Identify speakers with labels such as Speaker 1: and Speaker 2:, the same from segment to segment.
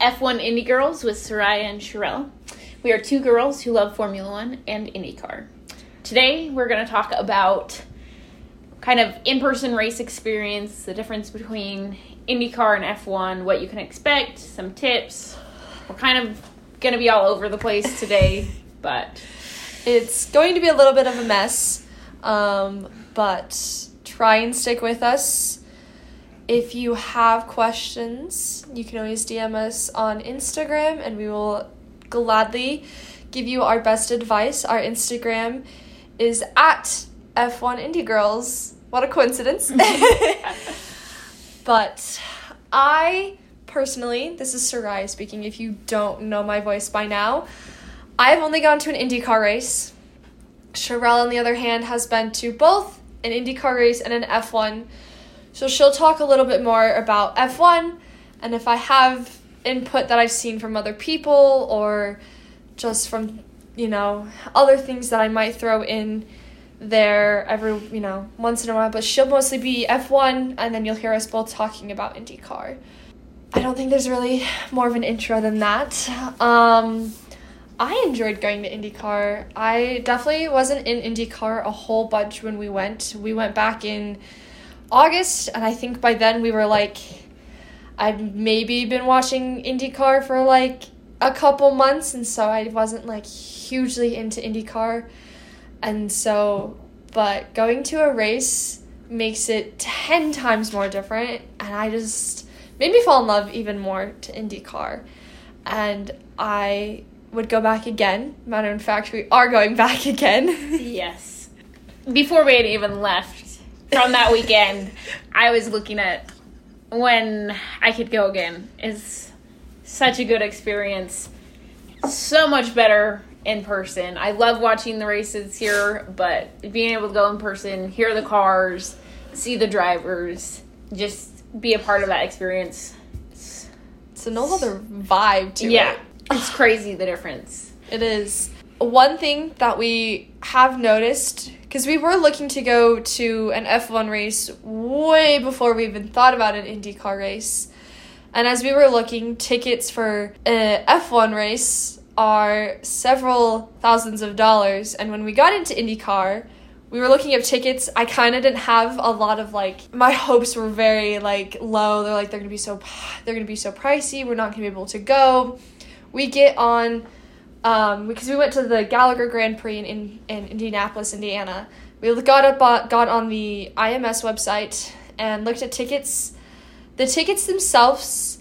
Speaker 1: F1 Indy Girls with Soraya and Sherelle. We are two girls who love Formula One and IndyCar. Today, we're going to talk about kind of in person race experience, the difference between IndyCar and F1, what you can expect, some tips. We're kind of going to be all over the place today, but
Speaker 2: It's going to be a little bit of a mess, um, but try and stick with us. If you have questions, you can always DM us on Instagram and we will gladly give you our best advice. Our Instagram is at F1 Indy Girls. What a coincidence. but I personally, this is Sarai speaking, if you don't know my voice by now, I've only gone to an IndyCar race. Sherelle, on the other hand, has been to both an IndyCar race and an F1. So she'll talk a little bit more about F1 and if I have input that I've seen from other people or just from, you know, other things that I might throw in there every, you know, once in a while. But she'll mostly be F1 and then you'll hear us both talking about IndyCar. I don't think there's really more of an intro than that. Um, I enjoyed going to IndyCar. I definitely wasn't in IndyCar a whole bunch when we went. We went back in August, and I think by then we were like, I'd maybe been watching IndyCar for like a couple months, and so I wasn't like hugely into IndyCar. And so, but going to a race makes it 10 times more different, and I just made me fall in love even more to IndyCar. And I would go back again. Matter of fact, we are going back again.
Speaker 1: yes. Before we had even left from that weekend, I was looking at when I could go again. It's such a good experience. So much better in person. I love watching the races here, but being able to go in person, hear the cars, see the drivers, just be a part of that experience. It's,
Speaker 2: it's a whole other vibe to
Speaker 1: yeah,
Speaker 2: it.
Speaker 1: it's crazy the difference.
Speaker 2: It is. One thing that we have noticed, because we were looking to go to an F1 race way before we even thought about an IndyCar race. And as we were looking, tickets for an F1 race are several thousands of dollars. And when we got into IndyCar, we were looking at tickets. I kind of didn't have a lot of like my hopes were very like low. They're like they're gonna be so they're gonna be so pricey. We're not gonna be able to go. We get on um, because we went to the Gallagher Grand Prix in, in, in Indianapolis, Indiana. We got up on, got on the IMS website and looked at tickets. The tickets themselves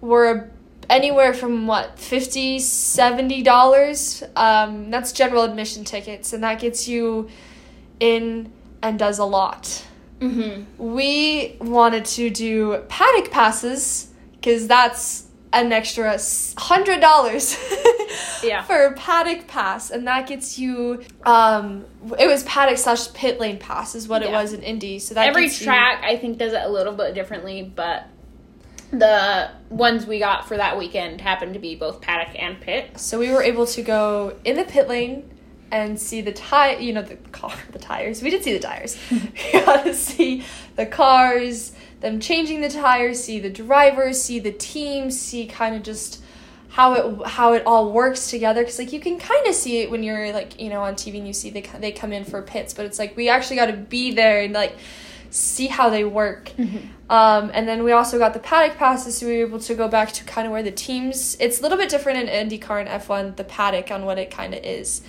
Speaker 2: were anywhere from what 50 70 dollars um, that's general admission tickets and that gets you in and does a lot
Speaker 1: Mm-hmm.
Speaker 2: we wanted to do paddock passes because that's an extra hundred dollars
Speaker 1: Yeah.
Speaker 2: for a paddock pass and that gets you um it was paddock slash pit lane pass is what it was in indy so that
Speaker 1: Every
Speaker 2: gets you-
Speaker 1: track, I think, does it a little bit differently, but the ones we got for that weekend happened to be both paddock and pit.
Speaker 2: So we were able to go in the pit lane and see the tire, you know, the car, the tires. We did see the tires. we got to see the cars, them changing the tires, see the drivers, see the team, see kind of just how it how it all works together. Because like you can kind of see it when you're like you know on TV and you see they they come in for pits, but it's like we actually got to be there and like see how they work. Um, and then we also got the paddock passes, so we were able to go back to kind of where the teams. It's a little bit different in IndyCar and F1, the paddock on what it kind of is.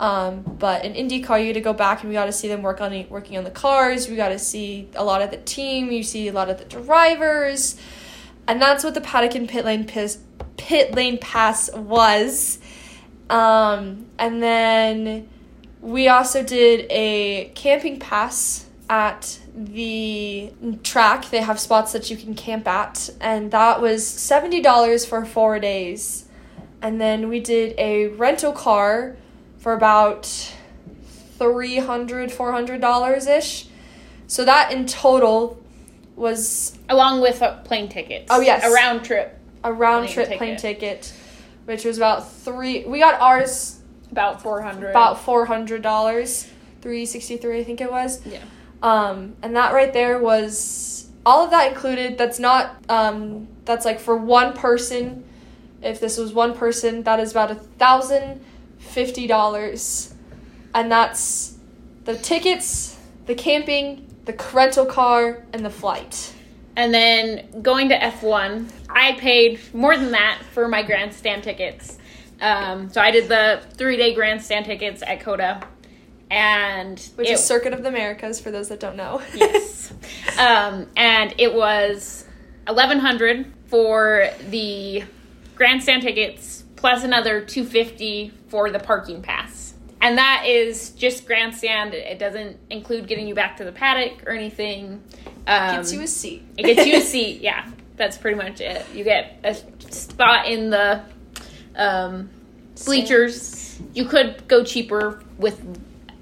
Speaker 2: Um, but in IndyCar, you get to go back and we got to see them work on working on the cars. We got to see a lot of the team. You see a lot of the drivers, and that's what the paddock and pit lane pit lane pass was. Um, and then we also did a camping pass at the track. They have spots that you can camp at, and that was $70 for four days. And then we did a rental car for about $300, $400 ish. So that in total was
Speaker 1: Along with plane tickets.
Speaker 2: Oh, yes.
Speaker 1: A round trip,
Speaker 2: a round
Speaker 1: Plane
Speaker 2: trip
Speaker 1: ticket.
Speaker 2: plane ticket, which was about three. We got ours
Speaker 1: about 400
Speaker 2: about four hundred dollars, three sixty three, I think it was.
Speaker 1: Yeah.
Speaker 2: Um, and that right there was all of that included. That's not. Um, that's like for one person. If this was one person, that is about a thousand fifty dollars, and that's the tickets, the camping, the rental car, and the flight.
Speaker 1: And then going to F1, I paid more than that for my grandstand tickets. Um, so I did the three day grandstand tickets at COTA. And
Speaker 2: Which
Speaker 1: it-
Speaker 2: is Circuit of the Americas for those that don't know.
Speaker 1: yes. Um, and it was eleven hundred for the grandstand tickets plus another two fifty for the parking pass. And that is just grandstand. It doesn't include getting you back to the paddock or anything. Um,
Speaker 2: Gets you a seat.
Speaker 1: it gets you a seat. Yeah, that's pretty much it. You get a spot in the um, bleachers. You could go cheaper with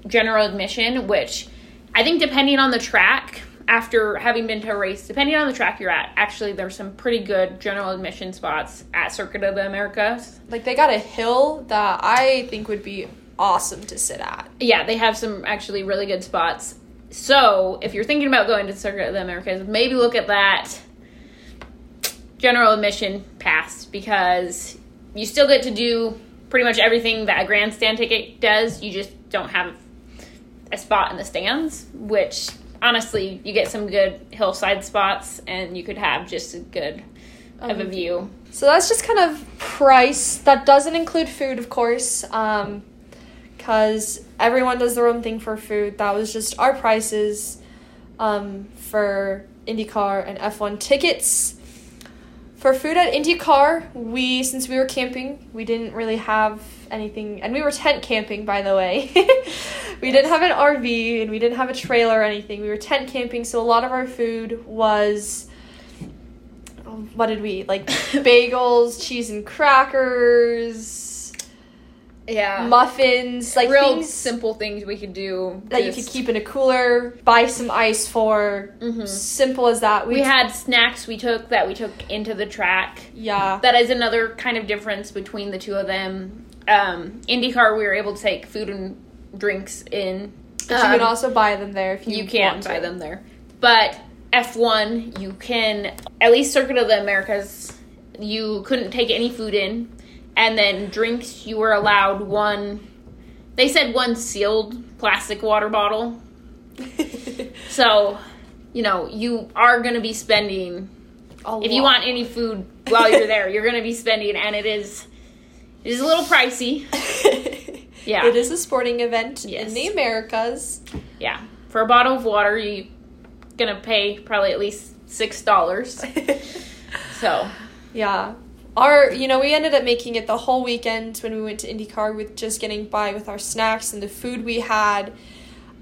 Speaker 1: general admission, which I think depending on the track, after having been to a race, depending on the track you're at, actually there's some pretty good general admission spots at Circuit of the Americas.
Speaker 2: Like they got a hill that I think would be awesome to sit at.
Speaker 1: Yeah, they have some actually really good spots. So if you're thinking about going to Circuit of the Americas, maybe look at that general admission pass because you still get to do pretty much everything that a grandstand ticket does. You just don't have a spot in the stands, which honestly, you get some good hillside spots and you could have just a good of a
Speaker 2: Um,
Speaker 1: view.
Speaker 2: So that's just kind of price. That doesn't include food, of course, because everyone does their own thing for food. That was just our prices um, for IndyCar and F1 tickets. For food at IndyCar, we since we were camping, we didn't really have anything, and we were tent camping, by the way. we didn't have an RV and we didn't have a trailer or anything. We were tent camping, so a lot of our food was what did we eat? Like bagels, cheese and crackers,
Speaker 1: Yeah.
Speaker 2: muffins, like
Speaker 1: Real
Speaker 2: things
Speaker 1: simple things we could do
Speaker 2: that you could keep in a cooler, buy some ice for.
Speaker 1: Mhm.
Speaker 2: Simple as that.
Speaker 1: We had snacks we took that we took into the track.
Speaker 2: yeah.
Speaker 1: That is another kind of difference between the two of them. Um, IndyCar, we were able to take food and drinks in.
Speaker 2: But you can
Speaker 1: Um,
Speaker 2: also buy them there if you
Speaker 1: you can
Speaker 2: want
Speaker 1: buy
Speaker 2: to.
Speaker 1: them there. But F1, you can, at least Circuit of the Americas, you couldn't take any food in. And then drinks, you were allowed one, they said one sealed plastic water bottle. So, you know, you are going to be spending if you want any food while you're there, you're gonna be spending, and it is it is a little pricey. Yeah.
Speaker 2: It is a sporting event
Speaker 1: Yes.
Speaker 2: in the Americas.
Speaker 1: Yeah, for a bottle of water, you're gonna pay probably at least six dollars. So
Speaker 2: Yeah. Our, you know, we ended up making it the whole weekend when we went to IndyCar with just getting by with our snacks and the food we had.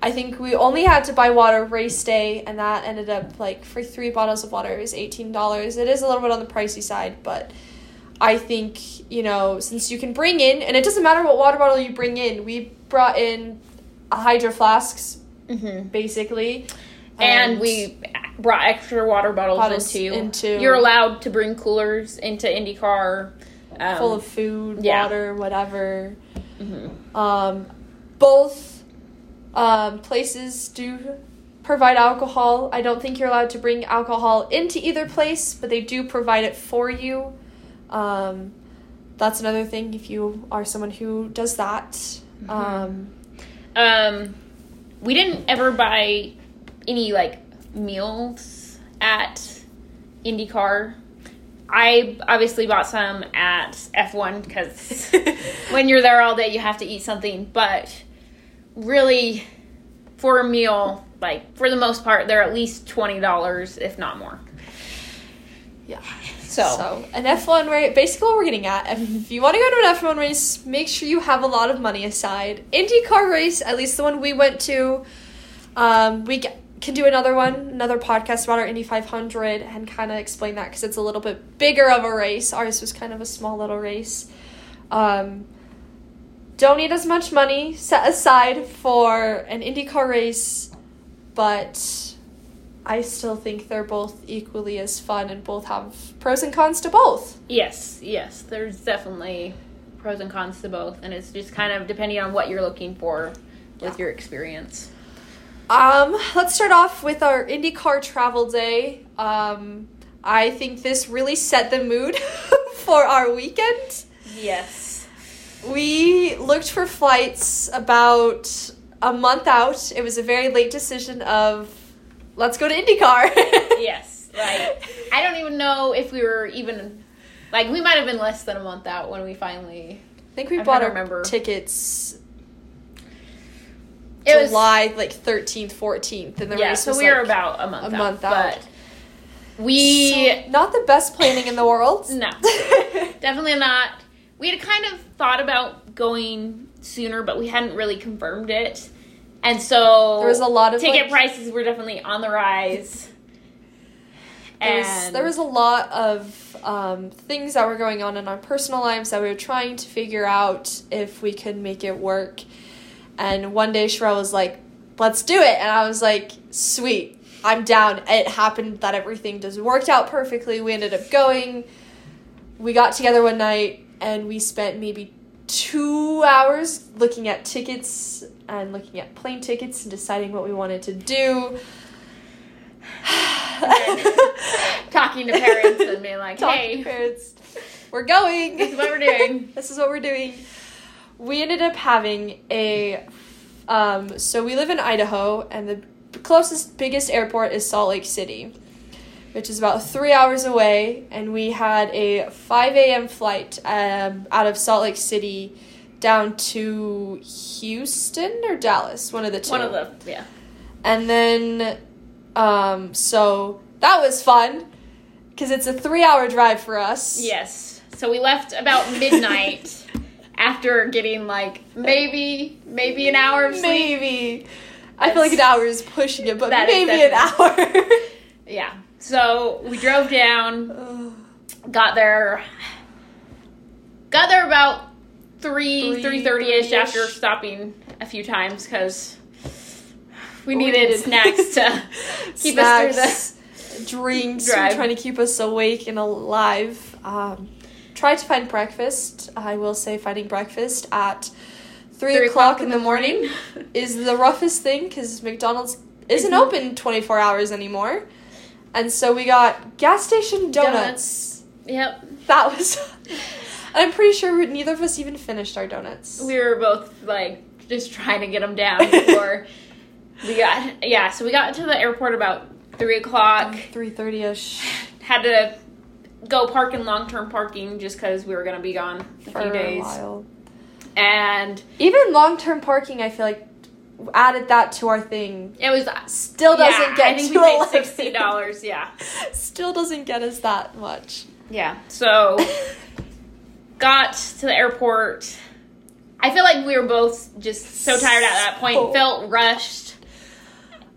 Speaker 2: I think we only had to buy water race day, and that ended up like for three bottles of water, it was eighteen dollars. It is a little bit on the pricey side, but I think you know since you can bring in, and it doesn't matter what water bottle you bring in. We brought in hydro flasks
Speaker 1: mhm.
Speaker 2: basically,
Speaker 1: and we brought extra water bottles,
Speaker 2: Bottles
Speaker 1: into.
Speaker 2: into-
Speaker 1: You're allowed to bring coolers into IndyCar. Um,
Speaker 2: full of food,
Speaker 1: yeah.
Speaker 2: water, whatever.
Speaker 1: mhm.
Speaker 2: Um, both um, places do provide alcohol. I don't think you're allowed to bring alcohol into either place, but they do provide it for you. Um, that's another thing if you are someone who does that. Um,
Speaker 1: Um, we didn't ever buy any like meals at IndyCar. I obviously bought some at F1 because when you're there all day, you have to eat something. But really, for a meal, like for the most part, they're at least twenty dollars, if not more.
Speaker 2: yeah.
Speaker 1: So,
Speaker 2: So an F1 race, basically what we're getting at, if you want to go to an F1 race, make sure you have a lot of money aside. IndyCar race, at least the one we went to, um, we can do another one, another podcast about our Indy 500 and kind of explain that because it's a little bit bigger of a race. Ours was kind of a small little race. Um, don't need as much money set aside for an IndyCar race, but I still think they're both equally as fun and both have pros and cons to both.
Speaker 1: yes, yes, there's definitely pros and cons to both, and it's just kind of depending on what you're looking for with
Speaker 2: Yeah.
Speaker 1: your experience.
Speaker 2: Um, let's start off with our IndyCar travel day. Um, I think this really set the mood for our weekend.
Speaker 1: Yes.
Speaker 2: We looked for flights about a month out. It was a very late decision of let's go to IndyCar.
Speaker 1: yes. Like I don't even know if we were even like we might have been less than a month out when we finally
Speaker 2: I think we
Speaker 1: I'm
Speaker 2: bought our
Speaker 1: remember.
Speaker 2: tickets
Speaker 1: it was
Speaker 2: July like 13th, 14th, and the
Speaker 1: yeah,
Speaker 2: race
Speaker 1: so
Speaker 2: was
Speaker 1: we
Speaker 2: like,
Speaker 1: were about a month
Speaker 2: a
Speaker 1: out.
Speaker 2: month out.
Speaker 1: But we
Speaker 2: So, not the best planning in the world.
Speaker 1: No. definitely not. We had kind of thought about going sooner, but we hadn't really confirmed it. And so
Speaker 2: There was a lot of,
Speaker 1: ticket
Speaker 2: like-
Speaker 1: prices were definitely on the rise.
Speaker 2: There was,
Speaker 1: And
Speaker 2: there was a lot of um, things that were going on in our personal lives that we were trying to figure out if we could make it work. And one day Sherelle was like, let's do it. And I was like, sweet, I'm down. It happened that everything just worked out perfectly. We ended up going. We got together one night and we spent maybe two hours looking at tickets and looking at plane tickets and deciding what we wanted to do.
Speaker 1: talking to parents and being like,
Speaker 2: Talking
Speaker 1: hey,
Speaker 2: parents. We're going.
Speaker 1: this is what we're doing.
Speaker 2: this is what we're doing. We ended up having a. Um, so we live in Idaho, and the closest, biggest airport is Salt Lake City, which is about three hours away. And we had a 5 a.m. flight um, out of Salt Lake City down to Houston or Dallas, one of the two.
Speaker 1: One of the yeah.
Speaker 2: And then, um, so that was fun because it's a three hour drive for us.
Speaker 1: Yes. So we left about midnight after getting like maybe maybe an hour of sleep.
Speaker 2: Maybe. I feel like an hour is pushing it, but maybe an hour.
Speaker 1: Yeah. So we drove down, got there got there about 3
Speaker 2: Three,
Speaker 1: 3:30ish after stopping a few times cuz we
Speaker 2: We
Speaker 1: needed
Speaker 2: needed-
Speaker 1: snacks to keep us through
Speaker 2: Snacks, drinks,
Speaker 1: drive.
Speaker 2: trying to keep us awake and alive. Um, tried to find breakfast. I will say finding breakfast at three,
Speaker 1: Three
Speaker 2: o'clock in the morning is the roughest thing because McDonald's isn't
Speaker 1: Isn't-
Speaker 2: open 24 hours anymore. And so we got gas station donuts.
Speaker 1: Yep.
Speaker 2: That was. I'm pretty sure neither of us even finished our donuts.
Speaker 1: We were both like just trying to get them down before we got yeah, so we got to the airport about 3 o'clock.
Speaker 2: 3:30 ish
Speaker 1: Had to go park in long-term parking just because we were going to be gone a
Speaker 2: for
Speaker 1: few
Speaker 2: a
Speaker 1: days.
Speaker 2: while.
Speaker 1: And
Speaker 2: Even long term parking, I feel like added that to our thing.
Speaker 1: it was
Speaker 2: Still doesn't
Speaker 1: yeah,
Speaker 2: get
Speaker 1: I think we paid sixty dollars. Yeah,
Speaker 2: Still doesn't get us that much.
Speaker 1: yeah. So got to the airport. I feel like we were both just so tired at that point.
Speaker 2: So-
Speaker 1: Felt rushed.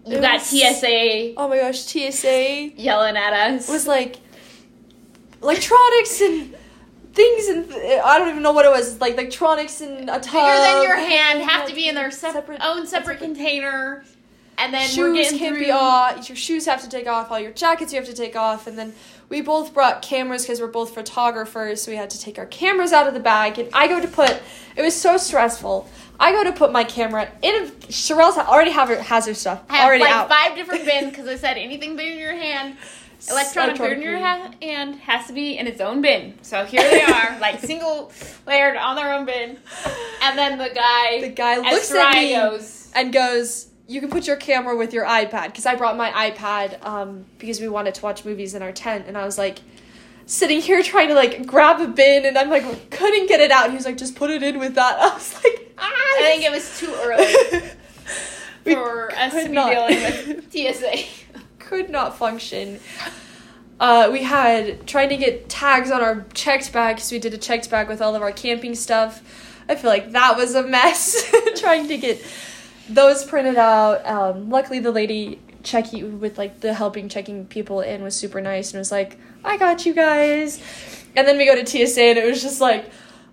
Speaker 1: You got
Speaker 2: was-
Speaker 1: TSA
Speaker 2: Oh my gosh, TSA
Speaker 1: yelling at us.
Speaker 2: was like electronics and things and I don't even know what it was like electronics and a tub.
Speaker 1: bigger than your hand. Have to be in their sep-
Speaker 2: Separate-
Speaker 1: own separate container. And then we're
Speaker 2: shoes can't
Speaker 1: through.
Speaker 2: be off. Your shoes have to take off. All your jackets you have to take off. And then we both brought cameras because we're both photographers, so we had to take our cameras out of the bag. And I go to put. It was so stressful. I go to put my camera in. A, Sherelle's already have her, has her stuff
Speaker 1: I have
Speaker 2: already
Speaker 1: like
Speaker 2: out.
Speaker 1: five different bins because I said anything bigger in your hand, electronic bigger in your ha- hand has to be in its own bin. So here they are, like single layered on their own bin. And then the guy,
Speaker 2: The guy looks at me
Speaker 1: goes,
Speaker 2: and goes, "You can put your camera with your iPad." Because I brought my iPad um, because we wanted to watch movies in our tent, and I was like sitting here trying to like grab a bin, and I'm like couldn't get it out. And he was like, "Just put it in with that." I was like, ah.
Speaker 1: I think it was too early for us to be
Speaker 2: not-
Speaker 1: dealing with TSA.
Speaker 2: Could not function. Uh, we had trying to get tags on our checked bag because we did a checked bag with all of our camping stuff. I feel like that was a mess trying to get those printed out. Um, luckily, the lady checking with like the helping checking people in was super nice and was like, "I got you guys." And then we go to TSA and it was just like,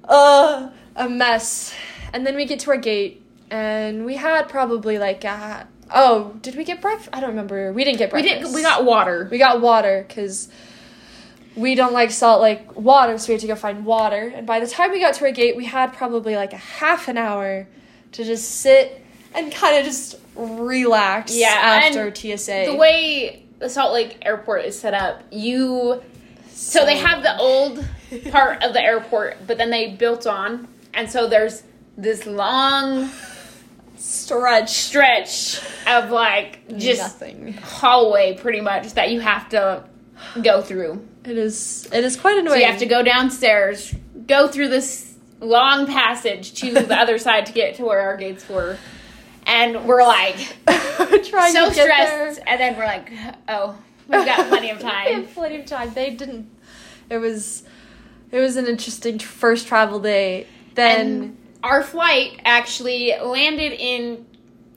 Speaker 2: uh, a mess. And then we get to our gate and we had probably like uh, oh, did we get breakfast? I don't remember. We didn't get breakfast.
Speaker 1: We didn't. We got water.
Speaker 2: we got water because we don't like Salt Lake water, so we had to go find water. And by the time we got to our gate, we had probably like a half an hour to just sit and kind of just relax
Speaker 1: Yeah,
Speaker 2: after TSA.
Speaker 1: the way the Salt Lake Airport is set up, you so they have the old part of the airport, but then they built on, and so there's this long
Speaker 2: stretch
Speaker 1: stretch of like just
Speaker 2: nothing.
Speaker 1: hallway, pretty much that you have to go through.
Speaker 2: It is it is quite
Speaker 1: So
Speaker 2: annoying.
Speaker 1: you have to go downstairs, go through this long passage to the other side to get to where our gates were, and we're like
Speaker 2: trying
Speaker 1: so
Speaker 2: to get
Speaker 1: stressed, and then we're like, oh, we've got plenty of
Speaker 2: we
Speaker 1: time.
Speaker 2: have plenty of time. They didn't. It was, it was an interesting first travel day. Then
Speaker 1: and our flight actually landed in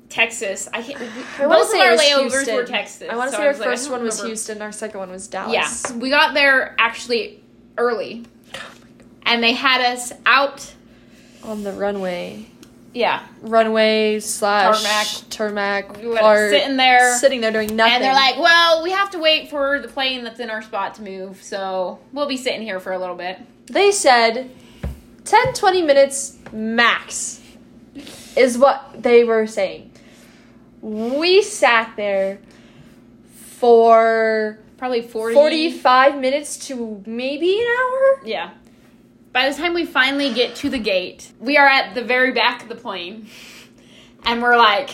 Speaker 1: Texas. I can't.
Speaker 2: I want
Speaker 1: both
Speaker 2: to
Speaker 1: of
Speaker 2: say
Speaker 1: our layovers
Speaker 2: Houston.
Speaker 1: were Texas.
Speaker 2: I want to
Speaker 1: so
Speaker 2: say our
Speaker 1: was like,
Speaker 2: first one was
Speaker 1: remember.
Speaker 2: Houston. Our second one was Dallas.
Speaker 1: Yeah, we got there actually early, and they had us out.
Speaker 2: on the runway,
Speaker 1: Yeah,
Speaker 2: runway slash
Speaker 1: Tarmac.
Speaker 2: tarmac
Speaker 1: we were
Speaker 2: part,
Speaker 1: sitting there,
Speaker 2: sitting there doing nothing.
Speaker 1: and they're like, "Well, we have to wait for the plane that's in our spot to move, so we'll be sitting here for a little bit."
Speaker 2: they said 10 20 minutes max is what they were saying we sat there for
Speaker 1: Probably 40,
Speaker 2: 45 minutes to maybe an hour
Speaker 1: Yeah. By the time we finally get to the gate, we are at the very back of the plane, and we're like,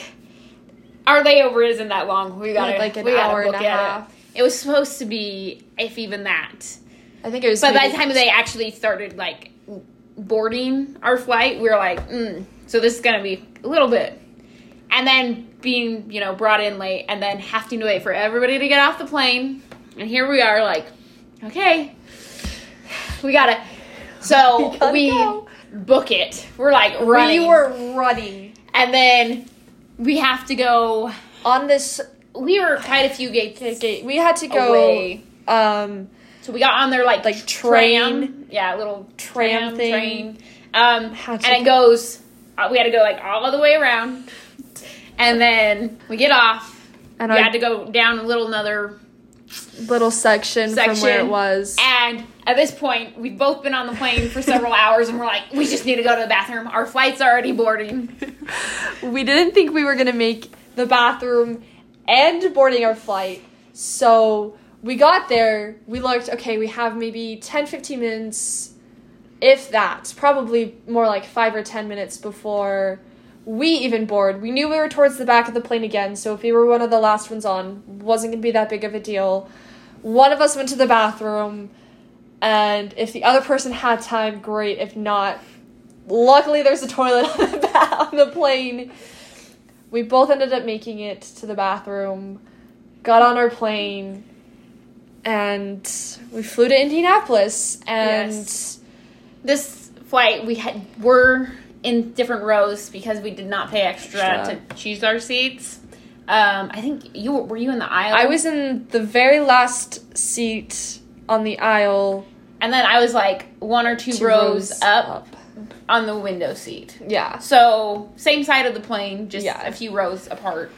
Speaker 1: our layover isn't that long. We got
Speaker 2: like an
Speaker 1: we gotta
Speaker 2: and a half.
Speaker 1: It. it was supposed to be, if even that.
Speaker 2: i think it was
Speaker 1: But by the time they actually started like boarding our flight, we were like, mm, so this is gonna be a little bit. And then being, you know, brought in late, and then having to wait for everybody to get off the plane, and here we are, like, okay, we gotta. So
Speaker 2: We gotta
Speaker 1: we
Speaker 2: go.
Speaker 1: book it. We're like running,
Speaker 2: we were running
Speaker 1: and then we have to go.
Speaker 2: on this
Speaker 1: We were quite a few gates
Speaker 2: gate we had to go
Speaker 1: away.
Speaker 2: um
Speaker 1: So we got on their like
Speaker 2: Like
Speaker 1: tram, yeah, little
Speaker 2: Tram
Speaker 1: tram,
Speaker 2: thing.
Speaker 1: train. Um, and it goes. Uh, we had to go like all the way around, and then we get off.
Speaker 2: and
Speaker 1: we
Speaker 2: our
Speaker 1: had to go down a little another.
Speaker 2: little section, from where it was
Speaker 1: And at this point, we've both been on the plane for several hours, and we're like, we just need to go to the bathroom. Our flight's already boarding.
Speaker 2: we didn't think we were gonna make the bathroom and boarding our flight so we got there we looked okay we have maybe 10 15 minutes if that probably more like 5 or 10 minutes before we even board we knew we were towards the back of the plane again so if we were one of the last ones on wasn't gonna be that big of a deal. One of us went to the bathroom and if the other person had time great. If not luckily there's a toilet on the, on the plane. We both ended up making it to the bathroom got on our plane and we flew to indianapolis and
Speaker 1: Yes. This flight, we had were in different rows because we did not pay extra,
Speaker 2: Extra.
Speaker 1: to choose our seats. Um, I think you were, you in the aisle?
Speaker 2: i was in the very last seat on the aisle
Speaker 1: and then I was like one or two,
Speaker 2: two
Speaker 1: rows, up, on the window seat.
Speaker 2: yeah
Speaker 1: So same side of the plane, just
Speaker 2: Yeah.
Speaker 1: a few rows apart.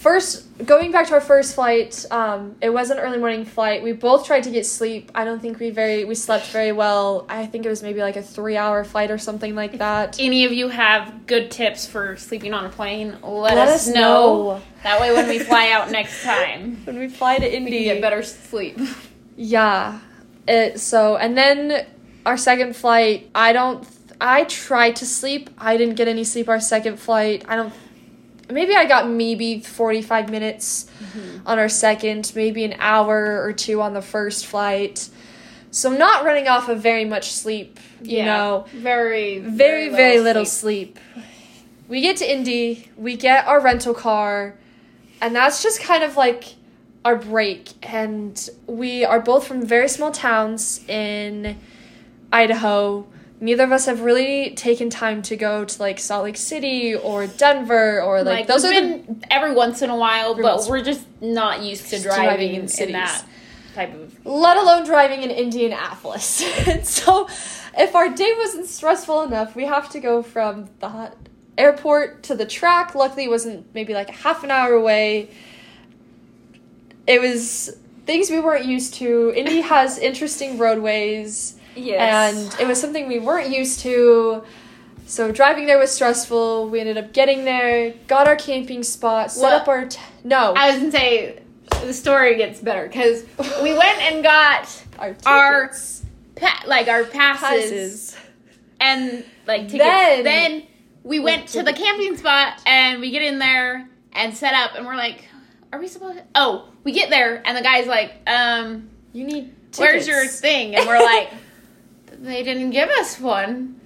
Speaker 2: First going back to our first flight um, it was an early morning flight we both tried to get sleep i don't think we very we slept very well i think it was maybe like a three hour flight or something like that
Speaker 1: Any of you have good tips for sleeping on a plane? Let,
Speaker 2: Let
Speaker 1: us, know.
Speaker 2: know.
Speaker 1: That way, when we fly out next time,
Speaker 2: when we fly to
Speaker 1: can get better sleep.
Speaker 2: Yeah. It so and then our second flight, I don't I tried to sleep. I didn't get any sleep our second flight. I don't maybe I got maybe 45 minutes mm-hmm. on our second, maybe an hour or two on the first flight. So I'm not running off of very much sleep, you know.
Speaker 1: very,
Speaker 2: Very very little sleep. We get to Indy, we get our rental car, and that's just kind of like our break. And we are both from very small towns in Idaho. Neither of us have really taken time to go to like Salt Lake City or Denver or like,
Speaker 1: Like,
Speaker 2: those are the
Speaker 1: been every once in a while, but we're just not used to driving,
Speaker 2: driving in
Speaker 1: in,
Speaker 2: cities.
Speaker 1: that type of.
Speaker 2: let alone driving in Indianapolis. and so, if our day wasn't stressful enough, we have to go from the hot airport to the track. Luckily, it wasn't maybe like a half an hour away. It was things we weren't used to. Indy has interesting roadways,
Speaker 1: Yes.
Speaker 2: and it was something we weren't used to. So driving there was stressful. We ended up getting there, got our camping spot, set
Speaker 1: Well,
Speaker 2: up our t- no
Speaker 1: I was gonna say the story gets better because we went and got
Speaker 2: our
Speaker 1: our pa- like our passes,
Speaker 2: passes.
Speaker 1: and like tickets.
Speaker 2: Then-
Speaker 1: Then, we went to the camping spot and we get in there and set up and we're like, are we supposed? to? Oh, we get there and the guy's like, um,
Speaker 2: You need.
Speaker 1: where's your thing? And we're like, they didn't give us one.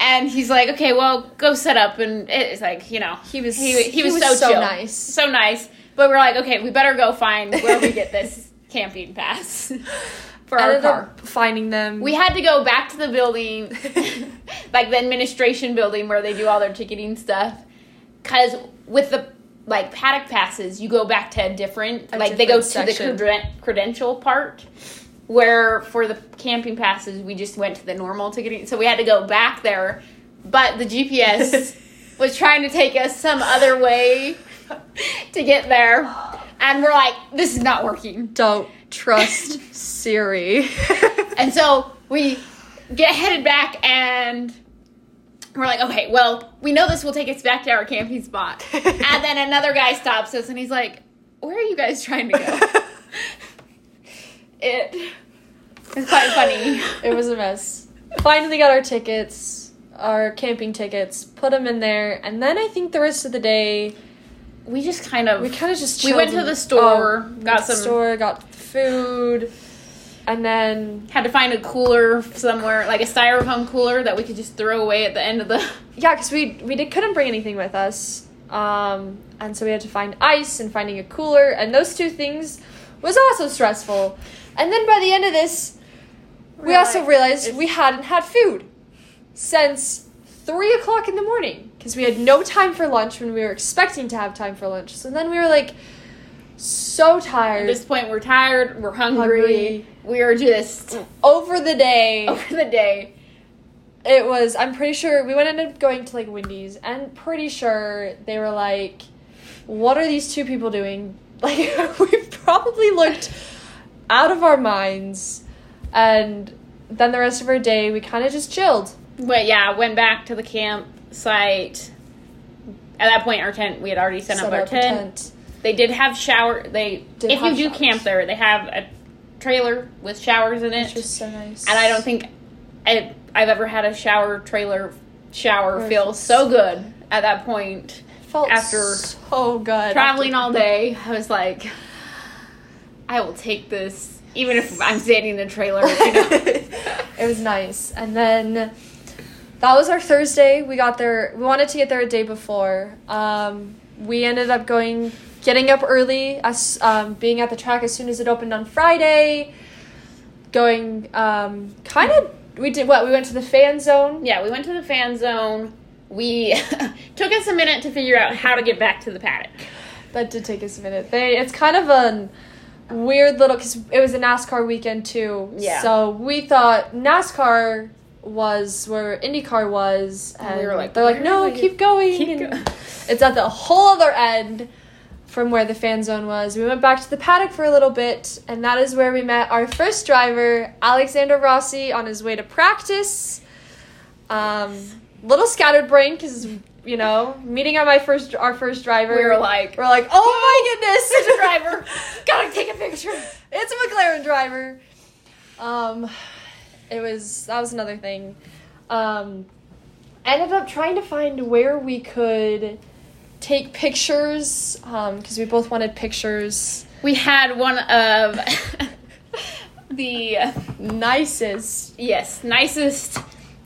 Speaker 1: And he's like, okay, well, go set up. And it's like, you know,
Speaker 2: He was
Speaker 1: he, he, was, so, chill.
Speaker 2: nice.
Speaker 1: so nice. But we're like, okay, we better go find where we get this camping pass for our car.
Speaker 2: finding them.
Speaker 1: We had to go back to the building, like the administration building where they do all their ticketing stuff. Because with the like paddock passes, you go back to a different,
Speaker 2: A
Speaker 1: like they go
Speaker 2: different
Speaker 1: to the creden- credential part. Where for the camping passes, we just went to the normal ticketing. So we had to go back there. But the GPS was trying to take us some other way to get there. And we're like, this is not working.
Speaker 2: don't trust Siri.
Speaker 1: And so we get headed back and we're like, okay, well, we know this will take us back to our camping spot. and then another guy stops us and he's like, where are you guys trying to go? It is quite funny.
Speaker 2: it was a mess. Finally got our tickets, our camping tickets, put them in there, and then I think the rest of the day
Speaker 1: We just kind of
Speaker 2: we kind of just
Speaker 1: We went to the store,
Speaker 2: oh,
Speaker 1: got
Speaker 2: went to the
Speaker 1: some-
Speaker 2: store, got food, and then
Speaker 1: had to find a cooler somewhere, like a styrofoam cooler that we could just throw away at the end of the.
Speaker 2: yeah, because we we did couldn't bring anything with us, um, and so we had to find ice and finding a cooler, and those two things was also stressful. And then by the end of this, we also realized we hadn't had food since three o'clock in the morning because we had no time for lunch when we were expecting to have time for lunch. So then we were like so tired.
Speaker 1: At
Speaker 2: tired
Speaker 1: this point, we're tired, we're hungry,
Speaker 2: Hungry.
Speaker 1: we are just
Speaker 2: over the day.
Speaker 1: over the day.
Speaker 2: It was. I'm pretty sure we went ended up going to like Wendy's, and pretty sure they were like, "What are these two people doing?" Like we probably looked out of our minds, and then the rest of our day we kind of just chilled.
Speaker 1: But yeah, went back to the campsite. At that point, our tent we had already set, up our
Speaker 2: a
Speaker 1: tent. They did have shower. They
Speaker 2: Did
Speaker 1: if you do
Speaker 2: showers.
Speaker 1: camp there, they have a trailer with showers in it,
Speaker 2: which was so nice.
Speaker 1: and I don't think I, I've ever had a shower trailer shower feel so good at that point.
Speaker 2: Felt
Speaker 1: after
Speaker 2: so good
Speaker 1: Traveling
Speaker 2: after-
Speaker 1: all day, I was like, I will take this, even if I'm standing in a trailer. You know.
Speaker 2: it was nice. And then that was our Thursday. We got there. We wanted to get there a day before. Um, we ended up going, getting up early, as um, being at the track as soon as it opened on Friday. Going, um, kind of. We did what? We went to the fan zone.
Speaker 1: Yeah, we went to the fan zone. We took us a minute to figure out how to get back to the paddock.
Speaker 2: That did take us a minute. They. It's kind of a weird little because it was a NASCAR weekend too.
Speaker 1: Yeah.
Speaker 2: So we thought NASCAR was where IndyCar was,
Speaker 1: And
Speaker 2: and
Speaker 1: we were like,
Speaker 2: they're like, no, keep going.
Speaker 1: keep go-"
Speaker 2: It's at the whole other end from where the fan zone was. We went back to the paddock for a little bit, and that is where we met our first driver, Alexander Rossi, on his way to practice. Um, little scattered brain because you know meeting on my first our first driver.
Speaker 1: We were like,
Speaker 2: we're like, oh my goodness,
Speaker 1: It's a driver. Gotta take a picture.
Speaker 2: it's a McLaren driver. Um, it was that was another thing. Um, ended up trying to find where we could take pictures um because we both wanted pictures.
Speaker 1: We had one of the
Speaker 2: Nicest
Speaker 1: yes nicest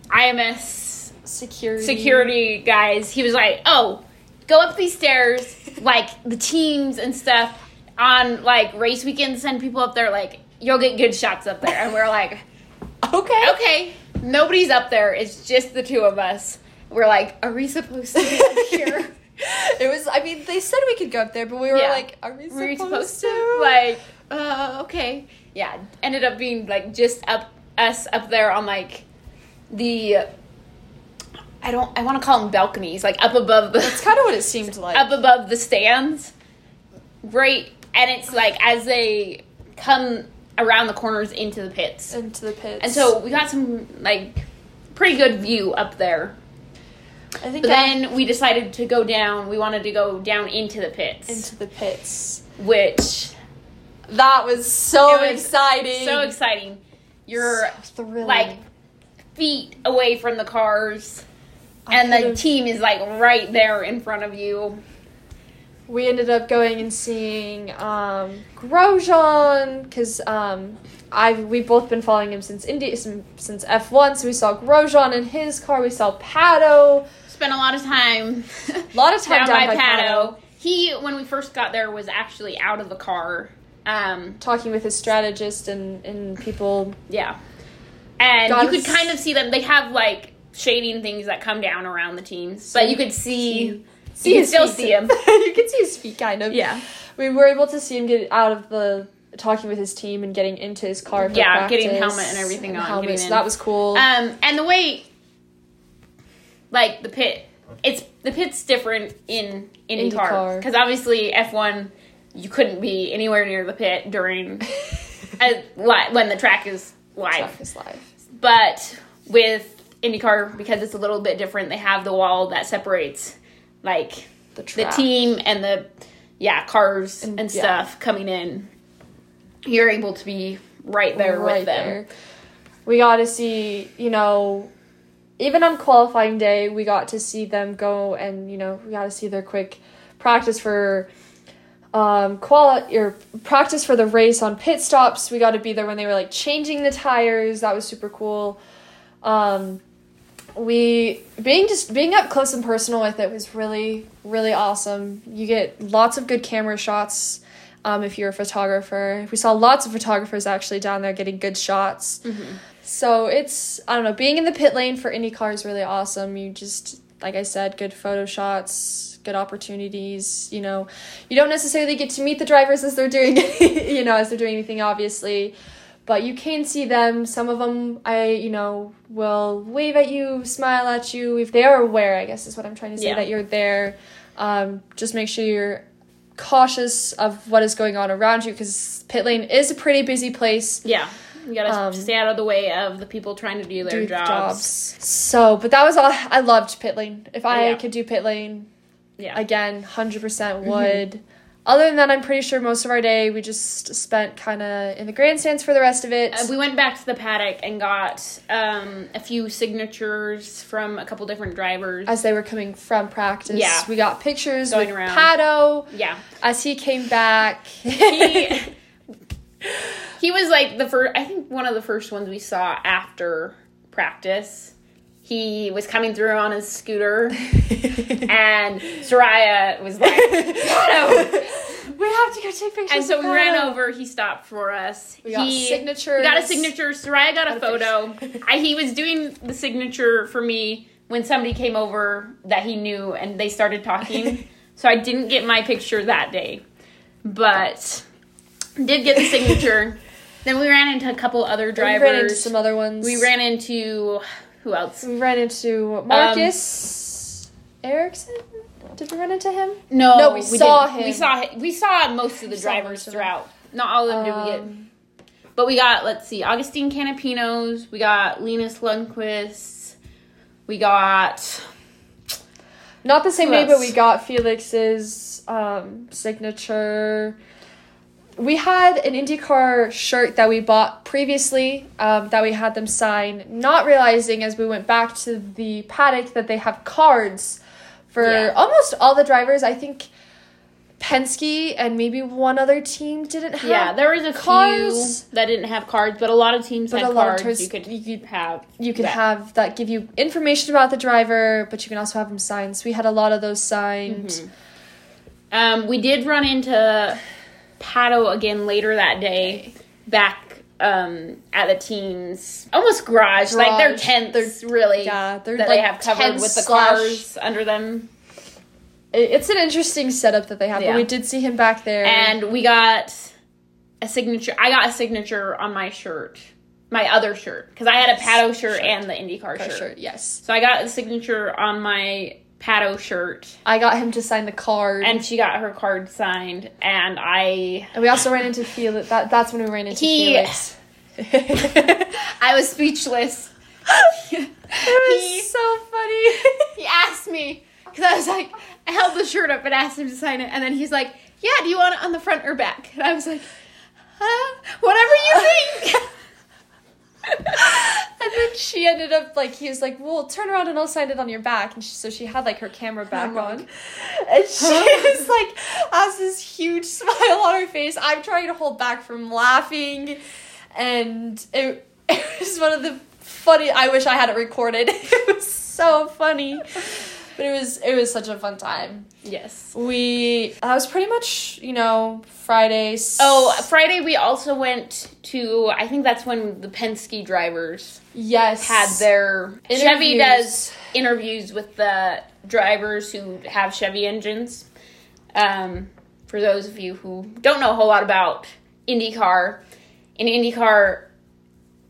Speaker 1: IMS
Speaker 2: security.
Speaker 1: security guys. He was like, "Oh, go up these stairs, like the teams and stuff on like race weekends. Send people up there, like you'll get good shots up there." And we're like,
Speaker 2: Okay.
Speaker 1: "Okay, nobody's up there. It's just the two of us." We're like, "Are we supposed to be up here?"
Speaker 2: it was. I mean, they said we could go up there, but we were
Speaker 1: Yeah.
Speaker 2: like, "Are we
Speaker 1: Were we
Speaker 2: supposed,
Speaker 1: supposed
Speaker 2: to?"
Speaker 1: to? Like, uh, okay. Yeah, ended up being like just up us up there on like the I don't I want to call them balconies, like up above the
Speaker 2: That's kind of what it seemed like.
Speaker 1: up above the stands. Right, and it's like as they come around the corners into the pits.
Speaker 2: into the pits.
Speaker 1: And so we got some like pretty good view up there.
Speaker 2: I think
Speaker 1: But then we decided to go down. We wanted to go down into the pits,
Speaker 2: into the pits.
Speaker 1: which
Speaker 2: That was so
Speaker 1: was
Speaker 2: exciting.
Speaker 1: so exciting. You're
Speaker 2: So
Speaker 1: like feet away from the cars, and the team is like right there in front of you.
Speaker 2: we ended up going and seeing um, Grosjean because um, I we've both been following him since since, since F one. So we saw Grosjean in his car. We saw Pato.
Speaker 1: Spent a lot of time
Speaker 2: A lot of time
Speaker 1: down,
Speaker 2: down,
Speaker 1: by,
Speaker 2: by
Speaker 1: Pato. He, when we first got there, was actually out of the car. Um,
Speaker 2: talking with his strategist and and people.
Speaker 1: yeah, and you could kind of see them. They have like shading things that come down around the teams, but you could see.
Speaker 2: See
Speaker 1: you can still
Speaker 2: feet.
Speaker 1: see him.
Speaker 2: you can see his feet, kind of.
Speaker 1: Yeah,
Speaker 2: We were able to see him get out of the talking with his team and getting into his car. For
Speaker 1: Yeah, getting
Speaker 2: practice
Speaker 1: helmet and everything on,
Speaker 2: helmet,
Speaker 1: getting
Speaker 2: so
Speaker 1: in.
Speaker 2: that was cool.
Speaker 1: Um, and the way, like the pit, it's the pit's different in IndyCar
Speaker 2: IndyCar.
Speaker 1: because obviously F one, you couldn't be anywhere near the pit during uh, li- when the track is live.
Speaker 2: Track is live.
Speaker 1: But with IndyCar, because it's a little bit different, they have the wall that separates like
Speaker 2: The
Speaker 1: the team and the yeah cars
Speaker 2: And-
Speaker 1: and,
Speaker 2: yeah.
Speaker 1: stuff coming in. You're able to be right there with them.
Speaker 2: We got to see, you know, even on qualifying day, we got to see them go and, you know, we got to see their quick practice for um quali- or practice for the race on pit stops. We got to be there when they were like changing the tires. That was super cool. Um we being just being up close and personal with it was really really awesome. You get lots of good camera shots um, if you're a photographer. We saw lots of photographers actually down there getting good shots. So it's I don't know, being in the pit lane for IndyCar is really awesome. You just like I said, good photo shots, good opportunities. You know, you don't necessarily get to meet the drivers as they're doing, you know, as they're doing anything, obviously, but you can see them. Some of them, I you know, will wave at you, smile at you if they are aware. I guess is what I'm trying to say
Speaker 1: Yeah.
Speaker 2: that you're there. Um, just make sure you're cautious of what is going on around you because pit lane is a pretty busy place.
Speaker 1: Yeah. You gotta
Speaker 2: Um,
Speaker 1: stay out of the way of the people trying to do their
Speaker 2: do
Speaker 1: jobs.
Speaker 2: So, but that was all. I loved pit lane. If I
Speaker 1: Yeah.
Speaker 2: could do pit lane
Speaker 1: Yeah.
Speaker 2: again, hundred percent would. Other than that, I'm pretty sure most of our day we just spent kind of in the grandstands for the rest of it.
Speaker 1: Uh, we went back to the paddock and got um, a few signatures from a couple different drivers.
Speaker 2: as they were coming from practice,
Speaker 1: Yeah.
Speaker 2: we got pictures
Speaker 1: Going around.
Speaker 2: Pato
Speaker 1: yeah.
Speaker 2: as he came back.
Speaker 1: He, he was like the first, I think one of the first ones we saw after practice. He was coming through on his scooter, and Soraya was like,
Speaker 2: we have to go take pictures.
Speaker 1: And so we ran over. He stopped for us.
Speaker 2: We got
Speaker 1: he,
Speaker 2: signatures.
Speaker 1: Got a signature. Soraya got a photo. I, he was doing the signature for me when somebody came over that he knew, and they started talking. so I didn't get my picture that day, but did get the signature. then we ran into a couple other
Speaker 2: We
Speaker 1: drivers.
Speaker 2: ran into some other ones.
Speaker 1: We ran into who else?
Speaker 2: We ran into Marcus Ericsson. Did we run into him?
Speaker 1: No,
Speaker 2: No, we saw
Speaker 1: didn't.
Speaker 2: him.
Speaker 1: We saw hi- we saw most of the
Speaker 2: We
Speaker 1: drivers
Speaker 2: most of them.
Speaker 1: throughout. Not all of them did we get.
Speaker 2: Um,
Speaker 1: But we got, let's see, Augustine Canapino's. We got Linus Lundqvist. We got,
Speaker 2: Not the same day, but we got Felix's um, signature. We had an IndyCar shirt that we bought previously um, that we had them sign, not realizing as we went back to the paddock that they have cards for
Speaker 1: Yeah.
Speaker 2: almost all the drivers. I think Penske and maybe one other team didn't have.
Speaker 1: yeah, there was a
Speaker 2: cards.
Speaker 1: few that didn't have cards, but a lot of teams
Speaker 2: But
Speaker 1: had
Speaker 2: a lot of
Speaker 1: cards you could
Speaker 2: you could-
Speaker 1: have.
Speaker 2: you can
Speaker 1: that.
Speaker 2: have that give you information about the driver, but you can also have them signed. So we had a lot of those signed.
Speaker 1: Mhm. Um, we did run into Pato again later that day, back um, at the team's almost garage, like their
Speaker 2: Garage.
Speaker 1: tents, really.
Speaker 2: Yeah, they're
Speaker 1: that
Speaker 2: like
Speaker 1: they have covered with the
Speaker 2: slash-
Speaker 1: cars under them.
Speaker 2: It's an interesting setup that they have,
Speaker 1: Yeah.
Speaker 2: but we did see him back there.
Speaker 1: And we got a signature. I got a signature on my shirt, my other shirt, because I had a Pato shirt,
Speaker 2: Shirt.
Speaker 1: and the IndyCar
Speaker 2: Car
Speaker 1: shirt.
Speaker 2: shirt, yes.
Speaker 1: So I got a signature on my Pato shirt,
Speaker 2: I got him to sign the card,
Speaker 1: and she got her card signed, and I
Speaker 2: And we also ran into Felix. That that's when we ran into
Speaker 1: He-
Speaker 2: Felix.
Speaker 1: I was speechless.
Speaker 2: It was so funny.
Speaker 1: he asked me because I was like, I held the shirt up and asked him to sign it, and then he's like, "Yeah, do you want it on the front or back?" And I was like, "Huh, whatever you think."
Speaker 2: And then she ended up like he was like, "Well, turn around and I'll sign it on your back." And she, so she had like her camera back on, and she was like has this huge smile on her face. I'm trying to hold back from laughing, and it it was one of the funny. I wish I had it recorded. It was so funny, but it was it was such a fun time.
Speaker 1: yes.
Speaker 2: We that was pretty much you know Fridays.
Speaker 1: Oh, Friday we also went to. I think that's when the Penske drivers
Speaker 2: yes,
Speaker 1: had their Chevy does interviews with the drivers who have Chevy engines. Um, for those of you who don't know a whole lot about IndyCar, in IndyCar,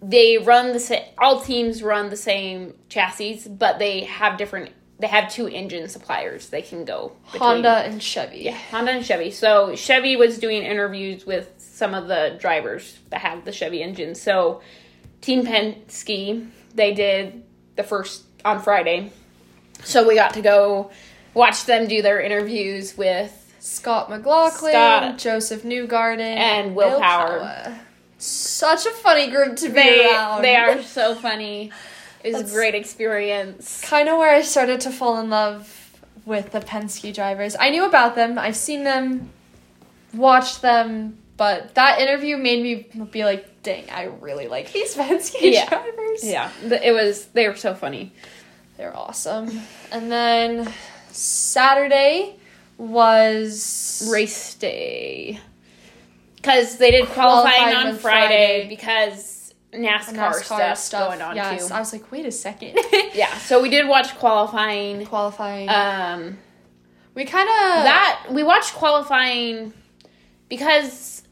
Speaker 1: they run the same. All teams run the same chassis, but they have different. They have two engine suppliers they can go between.
Speaker 2: Honda and Chevy.
Speaker 1: Yeah, Honda and Chevy. So Chevy was doing interviews with some of the drivers that have the Chevy engine. So Team Penske, they did the first on Friday. So we got to go watch them do their interviews with
Speaker 2: Scott McLaughlin,
Speaker 1: Scott.
Speaker 2: Josef Newgarden,
Speaker 1: And Will Power.
Speaker 2: Power. Such a funny group to be
Speaker 1: they
Speaker 2: around.
Speaker 1: they are so funny. It was
Speaker 2: That's-
Speaker 1: a great experience.
Speaker 2: kind of where I started to fall in love with the Penske drivers. I knew about them. I've seen them, watched them, but that interview made me be like, "Dang, I really like these Penske
Speaker 1: Yeah.
Speaker 2: drivers."
Speaker 1: Yeah, it was they were so funny.
Speaker 2: They're awesome. And then Saturday was
Speaker 1: Race day. Cuz they did qualifying on Friday,
Speaker 2: Friday.
Speaker 1: because NASCAR, stuff, going on
Speaker 2: yes,
Speaker 1: too.
Speaker 2: I was like, wait a second.
Speaker 1: Yeah, so we did watch qualifying.
Speaker 2: qualifying.
Speaker 1: Um,
Speaker 2: we kind of
Speaker 1: that we watched qualifying because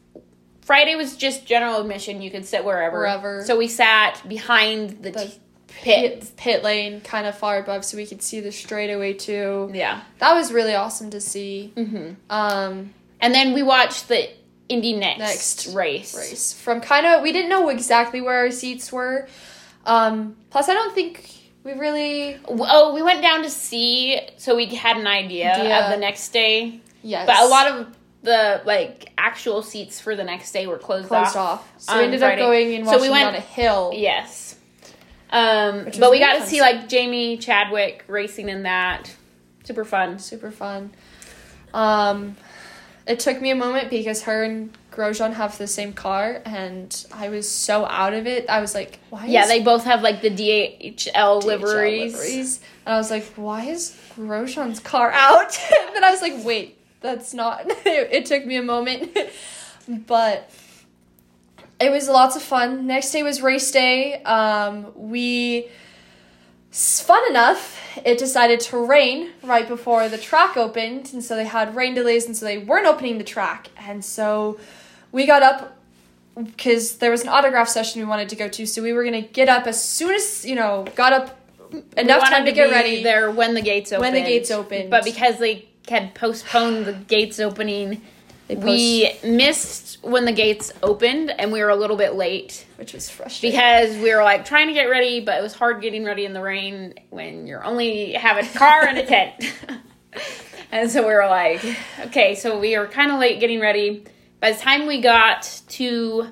Speaker 1: Friday was just general admission. You could sit wherever.
Speaker 2: Wherever.
Speaker 1: So we sat behind the,
Speaker 2: The
Speaker 1: t- pit.
Speaker 2: pit pit lane kind of far above, so we could see the straightaway too.
Speaker 1: Yeah.
Speaker 2: That was really awesome to see.
Speaker 1: hmm
Speaker 2: Um,
Speaker 1: And then we watched the Indy next,
Speaker 2: Next
Speaker 1: race.
Speaker 2: race from kind of we didn't know exactly where our seats were. Um, plus, I don't think we really
Speaker 1: Oh, we went down to see, so we had an idea
Speaker 2: Idea.
Speaker 1: of the next day.
Speaker 2: yes,
Speaker 1: But a lot of the like actual seats for the next day were closed,
Speaker 2: closed
Speaker 1: off.
Speaker 2: off. So we ended
Speaker 1: Friday.
Speaker 2: up going and
Speaker 1: So we went-
Speaker 2: on a hill.
Speaker 1: Yes. Um, but
Speaker 2: was
Speaker 1: we got
Speaker 2: really
Speaker 1: to see like Jamie Chadwick racing in that. Super fun.
Speaker 2: super fun. Um, it took me a moment because her and Grosjean have the same car, and I was so out of it. I was like, "Why?"
Speaker 1: Yeah,
Speaker 2: is
Speaker 1: they both have like the DHL,
Speaker 2: DHL
Speaker 1: liveries.
Speaker 2: liveries. And I was like, "Why is Grosjean's car out?" and then I was like, "Wait, that's not." it, it took me a moment, but it was lots of fun. Next day was race day. Um, we fun enough. It decided to rain right before the track opened, and so they had rain delays, and so they weren't opening the track, and so we got up because there was an autograph session we wanted to go to, so we were gonna get up as soon as you know got up enough time to get
Speaker 1: be
Speaker 2: ready.
Speaker 1: there when the gates opened.
Speaker 2: When the gates opened.
Speaker 1: but because they had postponed the gates opening, we missed when the gates opened, and we were a little bit late
Speaker 2: which was frustrating.
Speaker 1: because we were like trying to get ready, but it was hard getting ready in the rain when you're only have a car and a tent. and so we were like, okay, so we were kind of late getting ready. By the time we got to,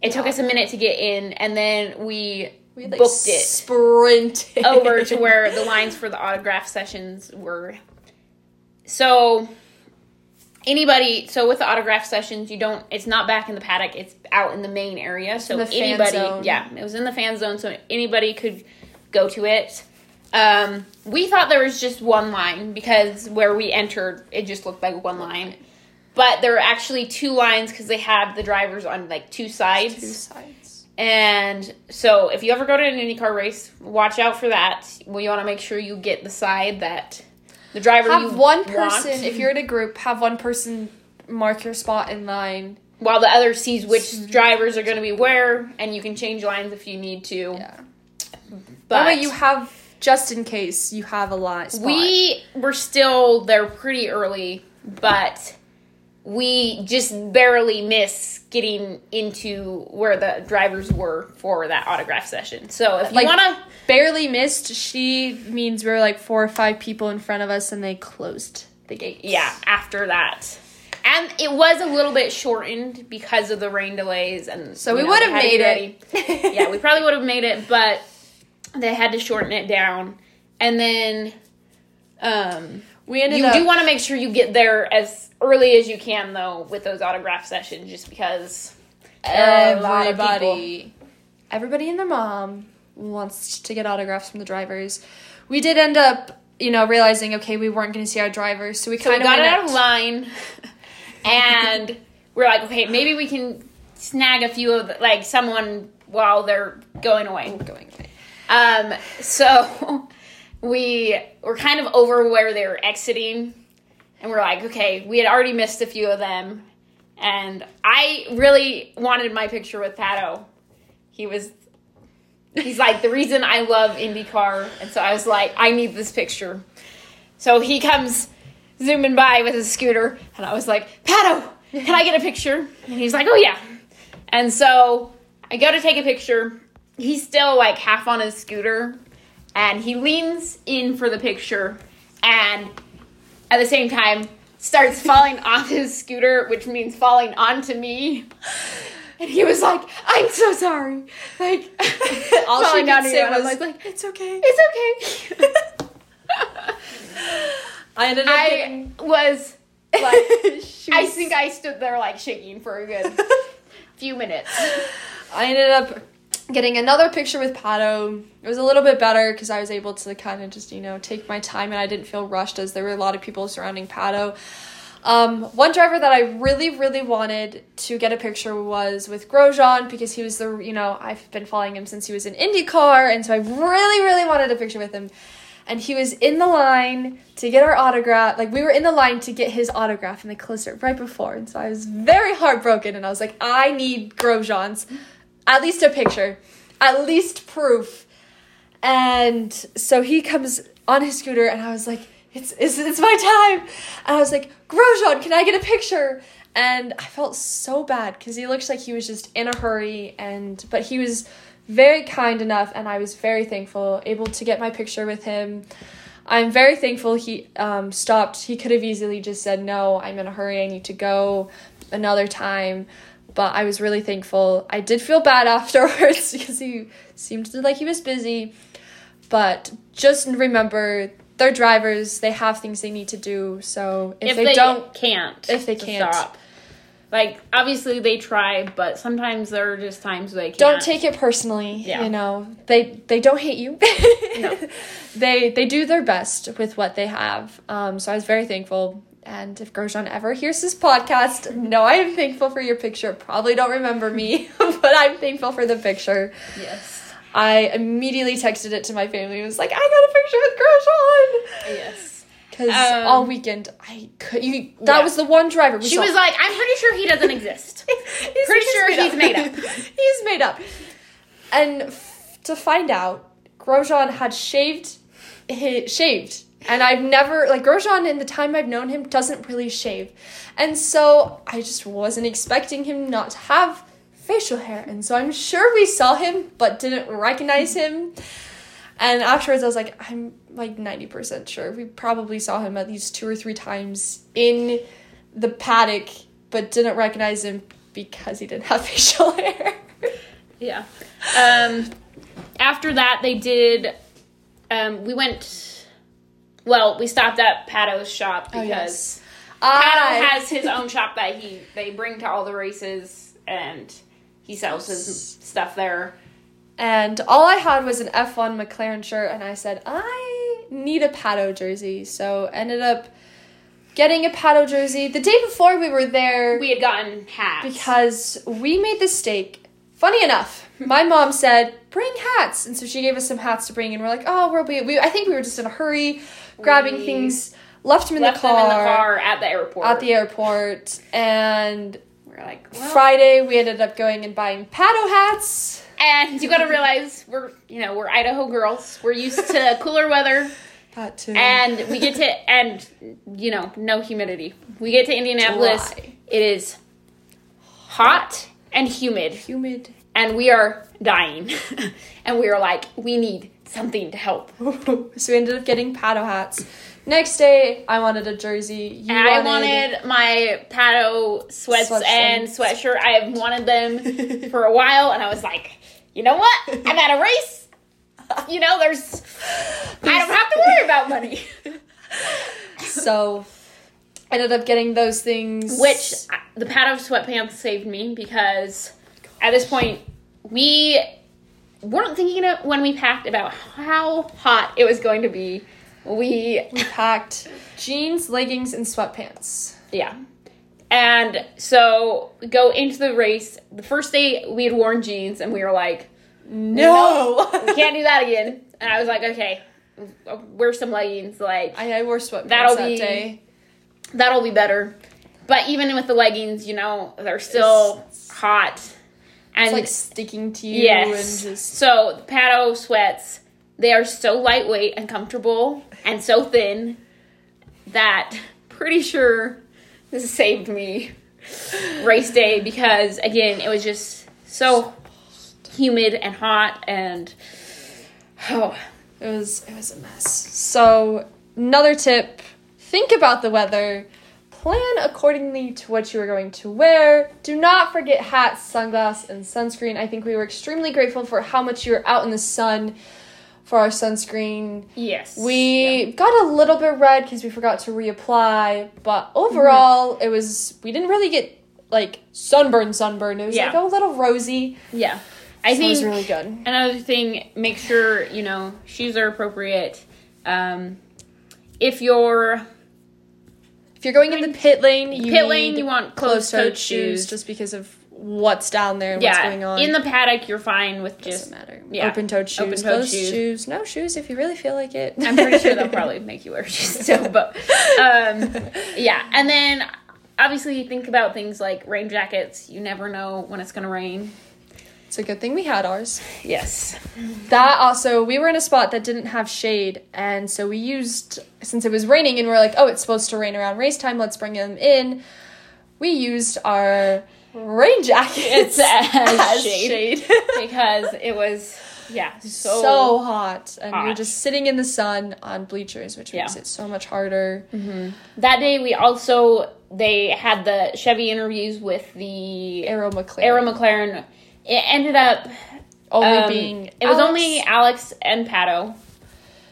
Speaker 1: it took us a minute to get in, and then we,
Speaker 2: we like
Speaker 1: booked it
Speaker 2: sprinted
Speaker 1: over to where the lines for the autograph sessions were. So anybody so with the autograph sessions you don't it's not back in the paddock it's out in the main area so anybody yeah it was in the fan zone so anybody could go to it um, we thought there was just one line because where we entered it just looked like one line but there were actually two lines because they had the drivers on like two sides
Speaker 2: two sides.
Speaker 1: and so, if you ever go to an IndyCar race, watch out for that. Well, you want to make sure you get the side that the driver
Speaker 2: Have one
Speaker 1: want,
Speaker 2: person if you're in a group. Have one person mark your spot in line.
Speaker 1: while the other sees which mm-hmm. drivers are going to be where, and you can change lines if you need to.
Speaker 2: Yeah.
Speaker 1: But
Speaker 2: that way you have just in case you have a line. Spot.
Speaker 1: we were still there pretty early, but we just barely miss getting into where the drivers were for that autograph session. So if you
Speaker 2: Like-
Speaker 1: want to
Speaker 2: Barely missed. She means we were like four or five people in front of us, and they closed the gate.
Speaker 1: yeah, after that. And it was a little bit shortened because of the rain delays and
Speaker 2: So we would have made it.
Speaker 1: yeah, we probably would have made it, but they had to shorten it down. And then um
Speaker 2: we ended
Speaker 1: you
Speaker 2: up.
Speaker 1: do want to make sure you get there as early as you can though with those autograph sessions just because there are a lot of people.
Speaker 2: everybody, everybody and their mom wants to get autographs from the drivers. We did end up, you know, realizing okay, we weren't going to see our drivers, so we
Speaker 1: So
Speaker 2: kind of
Speaker 1: got out of line and we're like, okay, maybe we can snag a few of the, like someone while they're going away.
Speaker 2: going away.
Speaker 1: Um, so we were kind of over where they were exiting, and we're like, okay, we had already missed a few of them, and I really wanted my picture with Pato. He was, he's like the reason I love IndyCar, and so I was like, I need this picture. So he comes zooming by with his scooter, and I was like, Pato, can I get a picture? And he's like, oh yeah. And so I go to take a picture. He's still like half on his scooter, and he leans in for the picture, and at the same time starts falling off his scooter, which means falling onto me. And he was like, "I'm so sorry." Like
Speaker 2: All she
Speaker 1: falling down
Speaker 2: could
Speaker 1: to
Speaker 2: say was,
Speaker 1: like,
Speaker 2: "It's okay."
Speaker 1: "It's okay."
Speaker 2: I ended up
Speaker 1: I
Speaker 2: getting.
Speaker 1: was like, I think I stood there like shaking for a good few minutes.
Speaker 2: I ended up getting another picture with Pato. It was a little bit better because I was able to kind of just, you know, take my time and I didn't feel rushed as there were a lot of people surrounding Pato. Um, one driver that I really, really wanted to get a picture was with Grosjean because he was the, you know, I've been following him since he was in IndyCar, and so I really, really wanted a picture with him. And he was in the line to get our autograph. Like, we were in the line to get his autograph, in the closed it right before. And so I was very heartbroken, and I was like, I need Grosjean's at least a picture, at least proof. And so he comes on his scooter, and I was like, it's, it's, it's my time. And I was like, Grosjean, can I get a picture? And I felt so bad because he looks like he was just in a hurry, and but he was very kind enough, and I was very thankful, able to get my picture with him. I'm very thankful he um, stopped. He could have easily just said, No, I'm in a hurry, I need to go another time. But I was really thankful. I did feel bad afterwards because he seemed like he was busy. But just remember, they're drivers, they have things they need to do. So if, they, don't,
Speaker 1: can't,
Speaker 2: if they can't.
Speaker 1: stop. Like obviously they try, but sometimes there are just times they can't.
Speaker 2: don't take it personally.
Speaker 1: Yeah.
Speaker 2: You know, they they don't hate you.
Speaker 1: No.
Speaker 2: they they do their best with what they have. Um, so I was very thankful. And if Grosjean ever hears this podcast, no, I am thankful for your picture. Probably don't remember me, but I'm thankful for the picture.
Speaker 1: Yes.
Speaker 2: I immediately texted it to my family. It was like, I got a picture with Grosjean.
Speaker 1: Yes.
Speaker 2: Because
Speaker 1: Um,
Speaker 2: all weekend I could. You, that
Speaker 1: Yeah.
Speaker 2: was the one driver. We
Speaker 1: She
Speaker 2: saw.
Speaker 1: was like, I'm pretty sure he doesn't exist.
Speaker 2: he's
Speaker 1: Pretty sure he's made up.
Speaker 2: he's made up. And f- to find out, Grosjean had shaved, hi shaved, and I've never like Grosjean in the time I've known him doesn't really shave, and so I just wasn't expecting him not to have facial hair, and so I'm sure we saw him but didn't recognize him. And afterwards, I was like, I'm like 90% sure we probably saw him at least two or three times in the paddock, but didn't recognize him because he didn't have facial hair.
Speaker 1: Yeah. Um, after that, they did. Um, we went. Well, we stopped at Pato's shop
Speaker 2: Oh,
Speaker 1: because Pato has his own shop that he they bring to all the races, and he sells his stuff there.
Speaker 2: and all I had was an F1 McLaren shirt, and I said I need a Pato jersey, so ended up getting a Pato jersey. The day before we were there,
Speaker 1: We had gotten hats
Speaker 2: because we made the mistake. Funny enough, my mom said, "Bring hats," and so she gave us some hats to bring, and we're like, "Oh, we'll be." We, I think we were just in a hurry, grabbing
Speaker 1: We
Speaker 2: things, left them in
Speaker 1: left
Speaker 2: the car,
Speaker 1: them in the car at the airport.
Speaker 2: at the airport, and
Speaker 1: We're like, well,
Speaker 2: Friday we ended up going and buying Pato hats.
Speaker 1: and you got to realize we're you know we're Idaho girls. We're used to cooler weather,
Speaker 2: That too.
Speaker 1: and we get to and you know no humidity. We get to Indianapolis.
Speaker 2: July.
Speaker 1: It is hot and humid,
Speaker 2: Humid.
Speaker 1: and we are dying. and we are like, we need something to help.
Speaker 2: so we ended up getting Pato hats. Next day, I wanted a jersey. You
Speaker 1: And I wanted my Pato sweats and sweatshirt. I have wanted them for a while, and I was like, you know what? I'm at a race. You know, there's. I don't have to worry about money.
Speaker 2: So, ended up getting those things.
Speaker 1: Which the Pato sweatpants saved me because at this point we weren't thinking of when we packed about how hot it was going to be. We
Speaker 2: we packed jeans, leggings, and sweatpants.
Speaker 1: Yeah. And so go into the race. The first day we had worn jeans and we were like,
Speaker 2: No,
Speaker 1: we can't do that again. And I was like, okay, wear some leggings. Like,
Speaker 2: I, I wore sweatpants
Speaker 1: That'll
Speaker 2: that
Speaker 1: be-
Speaker 2: day.
Speaker 1: that'll be better. But even with the leggings, you know, they're still hot.
Speaker 2: It's
Speaker 1: And
Speaker 2: like sticking to you
Speaker 1: yes.
Speaker 2: and just
Speaker 1: So the Pato sweats, they are so lightweight and comfortable and so thin that pretty sure this saved me race day because again it was just so humid and hot and oh
Speaker 2: It was it was a mess. So another tip: think about the weather. Plan accordingly to what you are going to wear. Do not forget hats, sunglasses, and sunscreen. I think we were extremely grateful for how much you were out in the sun for our sunscreen.
Speaker 1: yes
Speaker 2: We got a little bit red because we forgot to reapply, but overall, it was we didn't really get like sunburn, sunburn. It was
Speaker 1: Yeah.
Speaker 2: like a little rosy.
Speaker 1: yeah I
Speaker 2: So it was
Speaker 1: think
Speaker 2: really good.
Speaker 1: Another thing, make sure you know shoes are appropriate. Um, if you're
Speaker 2: If you're going in the pit lane, you
Speaker 1: pit lane, you want closed-toed shoes.
Speaker 2: just because of what's down there and what's going on.
Speaker 1: in the paddock, you're fine with
Speaker 2: doesn't
Speaker 1: just.
Speaker 2: matter.
Speaker 1: yeah,
Speaker 2: Open-toed shoes,
Speaker 1: open-toed
Speaker 2: closed
Speaker 1: shoes.
Speaker 2: shoes. no shoes if you really feel like it.
Speaker 1: I'm pretty sure they'll probably make you wear shoes still, but um, yeah. And then obviously you think about things like rain jackets. You never know when it's gonna rain.
Speaker 2: It's a good thing we had ours.
Speaker 1: Yes.
Speaker 2: That also, we were in a spot that didn't have shade, and so we used since it was raining, and we're like, oh, it's supposed to rain around race time. Let's bring them in. We used our rain jackets
Speaker 1: It's as
Speaker 2: as
Speaker 1: shade.
Speaker 2: shade.
Speaker 1: because it was yeah so,
Speaker 2: so, hot, and we were just sitting in the sun on bleachers, which makes it so much harder. Mm-hmm.
Speaker 1: that day we also they had the Chevy interviews with the
Speaker 2: Arrow McLaren,
Speaker 1: Arrow McLaren. It ended up
Speaker 2: only
Speaker 1: um,
Speaker 2: being
Speaker 1: it was
Speaker 2: Alex.
Speaker 1: only Alex and Pato,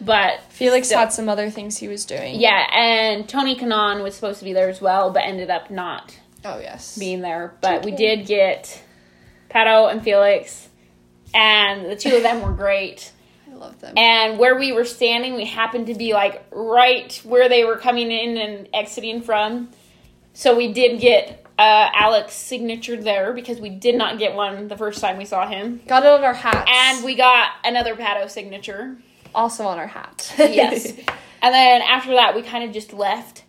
Speaker 1: but
Speaker 2: Felix
Speaker 1: still-
Speaker 2: had some other things he was doing.
Speaker 1: Yeah, and Tony Kanaan was supposed to be there as well, but ended up not
Speaker 2: Oh yes.
Speaker 1: being there. But we did get Pato and Felix, and the two of them were great.
Speaker 2: I love them.
Speaker 1: And where we were standing, we happened to be like right where they were coming in and exiting from. So we did get uh, Alex' signature there because we did not get one the first time we saw him.
Speaker 2: Got it on our hat.
Speaker 1: And we got another Pato signature.
Speaker 2: also on our hat.
Speaker 1: Yes. and then after that, we kind of just left.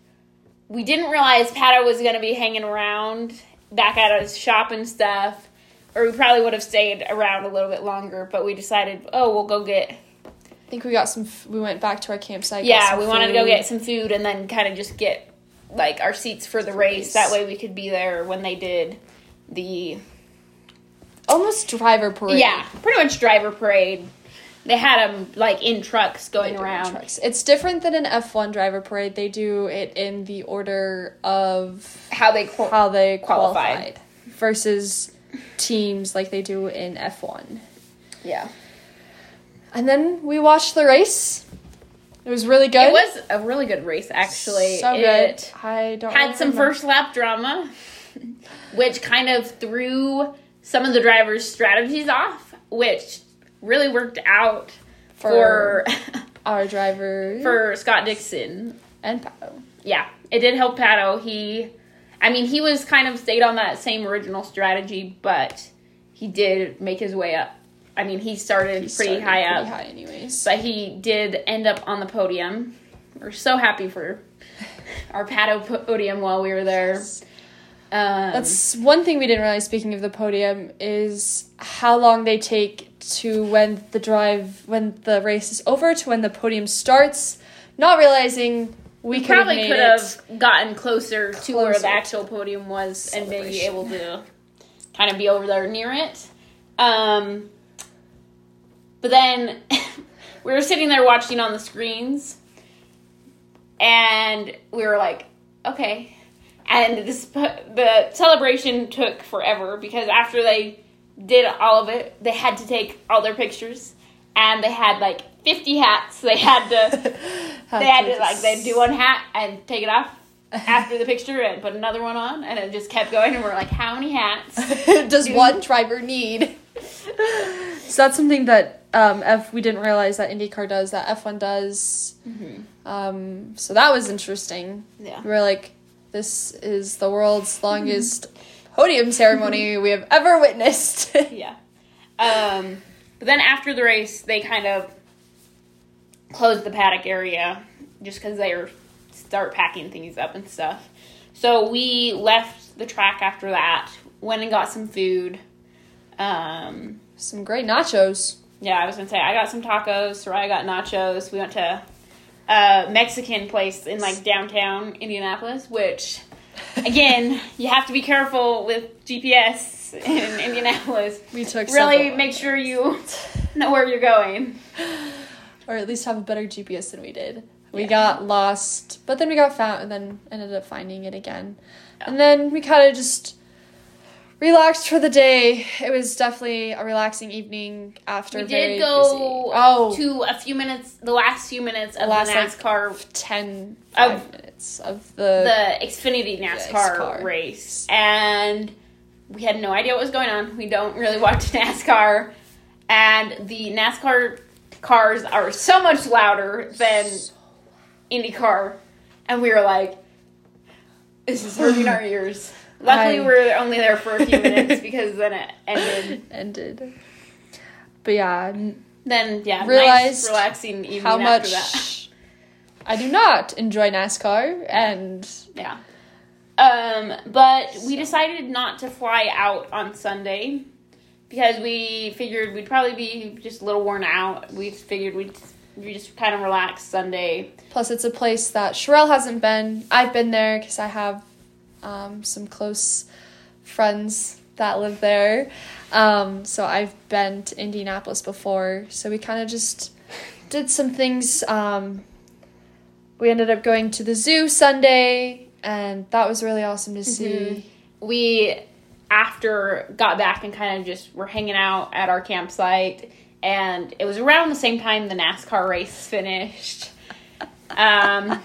Speaker 1: We didn't realize Pato was going to be hanging around back at his shop and stuff. Or we probably would have stayed around a little bit longer, but we decided, oh, we'll go get.
Speaker 2: I think we got some. F- we went back to our campsite.
Speaker 1: Yeah, we wanted to go get some food and then kind of just get like our seats for the race. That way we could be there when they did the
Speaker 2: almost driver parade.
Speaker 1: yeah, pretty much driver parade. They had them like in trucks going around.
Speaker 2: trucks. It's different than an F1 driver parade. They do it in the order of
Speaker 1: How they qual-
Speaker 2: how they
Speaker 1: Qualified.
Speaker 2: qualified, versus teams like they do in F1.
Speaker 1: yeah.
Speaker 2: And then we watched the race. It was really good.
Speaker 1: It was a really good race, actually.
Speaker 2: so
Speaker 1: It
Speaker 2: good. I don't
Speaker 1: Had some first lap drama, which kind of threw some of the drivers' strategies off, which really worked out for
Speaker 2: For- our driver
Speaker 1: for Scott Dixon.
Speaker 2: and Pato.
Speaker 1: Yeah, it did help Pato. He, I mean, he was kind of stayed on that same original strategy, but he did make his way up. I mean, he started
Speaker 2: He
Speaker 1: pretty
Speaker 2: started
Speaker 1: high up.
Speaker 2: Pretty high, anyways.
Speaker 1: but he did end up on the podium. We're so happy for our Pato podium while we were there. Um,
Speaker 2: That's one thing we didn't realize. Speaking of the podium, is how long they take to when the drive when the race is over to when the podium starts. Not realizing we
Speaker 1: We
Speaker 2: could
Speaker 1: probably could have gotten closer to where the actual podium was and maybe able to kind of be over there near it. Um, but then we were sitting there watching on the screens, and we were like, okay. And this the celebration took forever because after they did all of it, they had to take all their pictures, and they had like fifty hats. They had to they had to like they'd do one hat and take it off after the picture and put another one on, and it just kept going. And we're like, how many hats?
Speaker 2: does
Speaker 1: do-
Speaker 2: one driver need? so that's something that um, F we didn't realize that IndyCar does that F1 does. Um, so that was interesting.
Speaker 1: Yeah.
Speaker 2: We're like, this is the world's longest podium ceremony we have ever witnessed.
Speaker 1: Yeah. Um, but then after the race, they kind of closed the paddock area just because they were start packing things up and stuff. So we left the track after that, went and got some food. Um,
Speaker 2: Some great nachos.
Speaker 1: yeah, I was gonna say I got some tacos. Soraya got nachos. We went to a Mexican place in like downtown Indianapolis, which again you have to be careful with GPS in Indianapolis.
Speaker 2: We took
Speaker 1: Really make sure you know where you're going.
Speaker 2: or at least have a better GPS than we did. We
Speaker 1: Yeah.
Speaker 2: got lost, but then we got found and then ended up finding it again. And then we kind of just relaxed for the day. It was definitely a relaxing evening after
Speaker 1: We
Speaker 2: very
Speaker 1: did go.
Speaker 2: Oh,
Speaker 1: to a few minutes, the last few minutes of
Speaker 2: Last,
Speaker 1: the
Speaker 2: like,
Speaker 1: NASCAR,
Speaker 2: 10
Speaker 1: Of-
Speaker 2: minutes of the,
Speaker 1: the Xfinity NASCAR
Speaker 2: NASCAR.
Speaker 1: race, and we had no idea what was going on. We don't really watch NASCAR, and the NASCAR cars are so much louder than IndyCar, and we were like, "This is hurting our ears." Luckily, we were only there for a few minutes because then it ended.
Speaker 2: ended. But yeah,
Speaker 1: Then yeah, nice relaxing evening
Speaker 2: how
Speaker 1: after that.
Speaker 2: much I do not enjoy NASCAR and
Speaker 1: Yeah. Um, but we decided not to fly out on Sunday because we figured we'd probably be just a little worn out. We figured we'd we just kind of relax Sunday.
Speaker 2: Plus, it's a place that Sherelle hasn't been. I've been there because I have um, some close friends that live there. Um, so I've been to Indianapolis before. So we kind of just did some things. Um, we ended up going to the zoo Sunday, and that was really awesome to see.
Speaker 1: We after got back and kind of just were hanging out at our campsite and it was around the same time the NASCAR race finished. Um,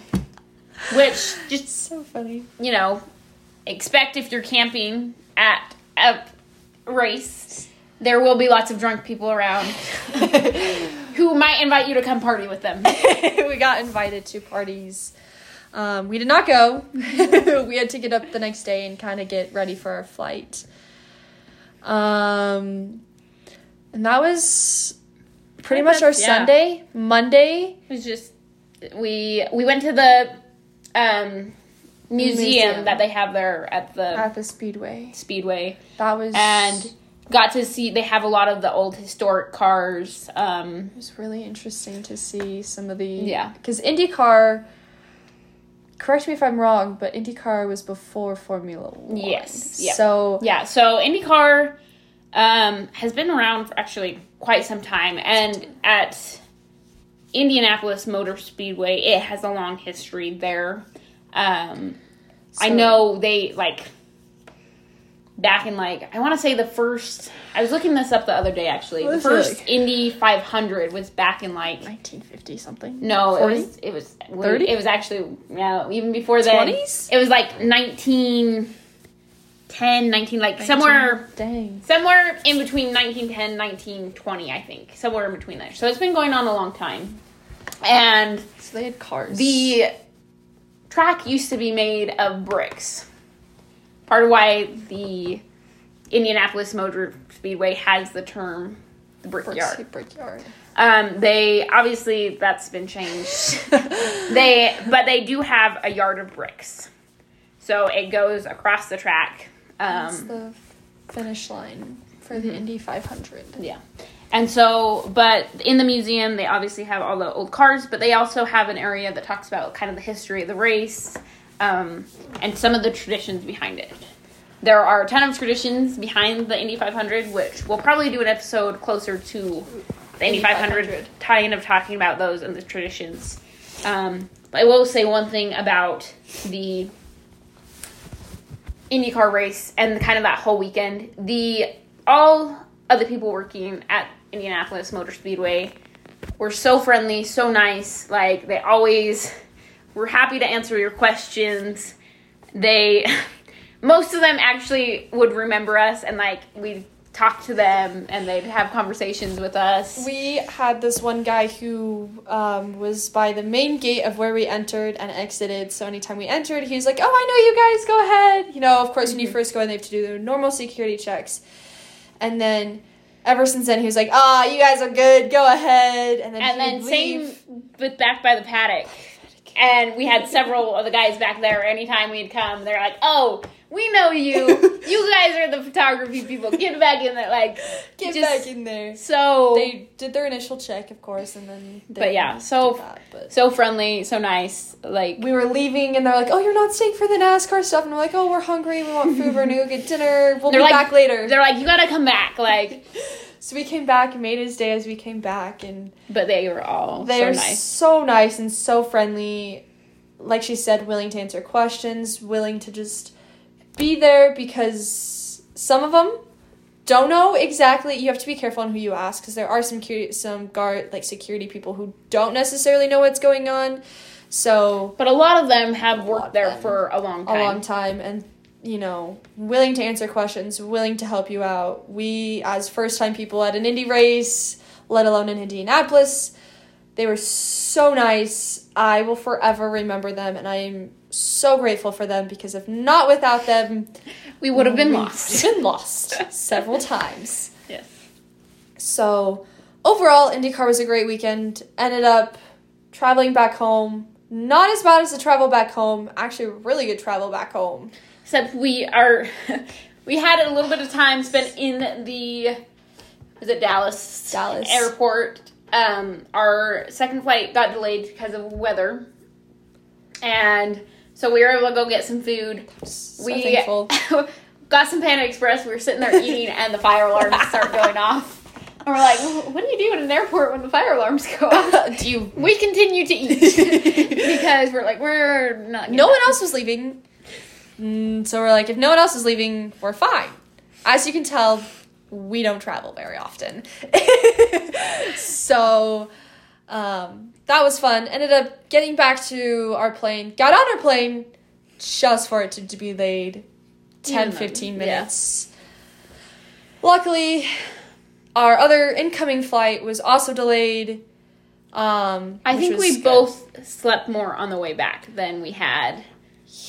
Speaker 1: which just
Speaker 2: So funny.
Speaker 1: you know, expect if you're camping at a race, there will be lots of drunk people around who might invite you to come party with them.
Speaker 2: we got invited to parties. Um, we did not go. we had to get up the next day and kind of get ready for our flight. Um, and that was pretty much our
Speaker 1: yeah.
Speaker 2: Sunday. Monday,
Speaker 1: It was just we we went to the um, museum,
Speaker 2: Museum.
Speaker 1: that they have there at the
Speaker 2: at the Speedway.
Speaker 1: Speedway
Speaker 2: That was
Speaker 1: and got to see they have a lot of the old historic cars. Um,
Speaker 2: it was really interesting to see some of the
Speaker 1: Yeah.
Speaker 2: because IndyCar. Correct me if I'm wrong, but IndyCar was before Formula One.
Speaker 1: Yes, yep.
Speaker 2: So
Speaker 1: Yeah, so IndyCar um, has been around for actually quite some time, and at Indianapolis Motor Speedway, it has a long history there. Um, I know they like back in like I want to say the first. I was looking this up the other day actually. The first
Speaker 2: like-
Speaker 1: Indy 500 was back in like
Speaker 2: 1950 something.
Speaker 1: no,
Speaker 2: 40?
Speaker 1: it was it was
Speaker 2: 30?
Speaker 1: It was actually no, even before then.
Speaker 2: 20s?
Speaker 1: It was like 1910, 19 like somewhere
Speaker 2: Dang.
Speaker 1: somewhere in between 1910 1920 i think somewhere in between there so it's been going on a long time and
Speaker 2: So they had cars.
Speaker 1: the track used to be made of bricks part of why the indianapolis motor speedway has the term the brickyard
Speaker 2: Brickyard.
Speaker 1: um, they obviously that's been changed they but they do have a yard of bricks so it goes across the track
Speaker 2: That's
Speaker 1: um,
Speaker 2: the finish line for the Indy 500.
Speaker 1: Yeah. And so, but in the museum, they obviously have all the old cars, but they also have an area that talks about kind of the history of the race um, and some of the traditions behind it. There are a ton of traditions behind the Indy 500, which we'll probably do an episode closer to the Indy 500, kind of talking about those and the traditions. Um, I will say one thing about the IndyCar race and kind of that whole weekend. The all of the people working at Indianapolis Motor Speedway were so friendly, so nice. Like they always were happy to answer your questions. They most of them actually would remember us and like we'd talk to them and they'd have conversations with us.
Speaker 2: We had this one guy who um, was by the main gate of where we entered and exited. So anytime we entered, he was like, "Oh, I know you guys. Go ahead." You know, of course, when you first go in, they have to do their normal security checks, and then. Ever since then, he was like, "Ah, you guys are good. Go ahead." And then
Speaker 1: and
Speaker 2: he
Speaker 1: then same with back by the paddock. And we had several of the guys back there. Anytime we'd come, they're like, "Oh, we know you. you guys are the photography people. Get back in there!" Like,
Speaker 2: Get
Speaker 1: just
Speaker 2: back in there.
Speaker 1: so
Speaker 2: They did their initial check, of course, and then.
Speaker 1: But yeah, so-
Speaker 2: that, but.
Speaker 1: so friendly, so nice. Like,
Speaker 2: we were leaving and they're like, "Oh, you're not staying for the NASCAR stuff," and we're like, "Oh, we're hungry. We want food. We're gonna go get dinner. We'll
Speaker 1: They're
Speaker 2: be
Speaker 1: like-
Speaker 2: back later."
Speaker 1: they're like, "You gotta come back!" Like,
Speaker 2: So we came back and made his day as we came back, and
Speaker 1: but they were all
Speaker 2: they
Speaker 1: so
Speaker 2: are
Speaker 1: nice.
Speaker 2: so nice and so friendly. Like she said, willing to answer questions, willing to just be there because some of them don't know exactly. You have to be careful on who you ask because there are some curi- some guard like security people who don't necessarily know what's going on. So
Speaker 1: But a lot of them have worked there for a long time.
Speaker 2: a long time and you know willing to answer questions willing to help you out we as first time people at an Indy race let alone in indianapolis they were so nice i will forever remember them and i am so grateful for them because if not without them
Speaker 1: we would have been lost.
Speaker 2: been lost several times
Speaker 1: yes.
Speaker 2: so overall indycar was a great weekend ended up traveling back home not as bad as the travel back home actually really good travel back home
Speaker 1: Except we are, we had a little bit of time spent in the, is it Dallas?
Speaker 2: Dallas.
Speaker 1: airport. Um, our second flight got delayed because of weather, and so we were able to go get some food.
Speaker 2: So
Speaker 1: we
Speaker 2: thankful.
Speaker 1: got some Panda Express. We were sitting there eating, and the fire alarms start going off. And we're like, "What do you do in an airport when the fire alarms go off?"
Speaker 2: Do you?
Speaker 1: We continue to eat because we're like, we're not.
Speaker 2: No one else was leaving, mm, so we're like, if no one else is leaving, we're fine. As you can tell, we don't travel very often, so um, that was fun. Ended up getting back to our plane. Got on our plane just for it to, to be delayed 10,
Speaker 1: Even
Speaker 2: 15
Speaker 1: then, yeah.
Speaker 2: minutes. Luckily, our other incoming flight was also delayed. Um,
Speaker 1: I think we
Speaker 2: good.
Speaker 1: both slept more on the way back than we had.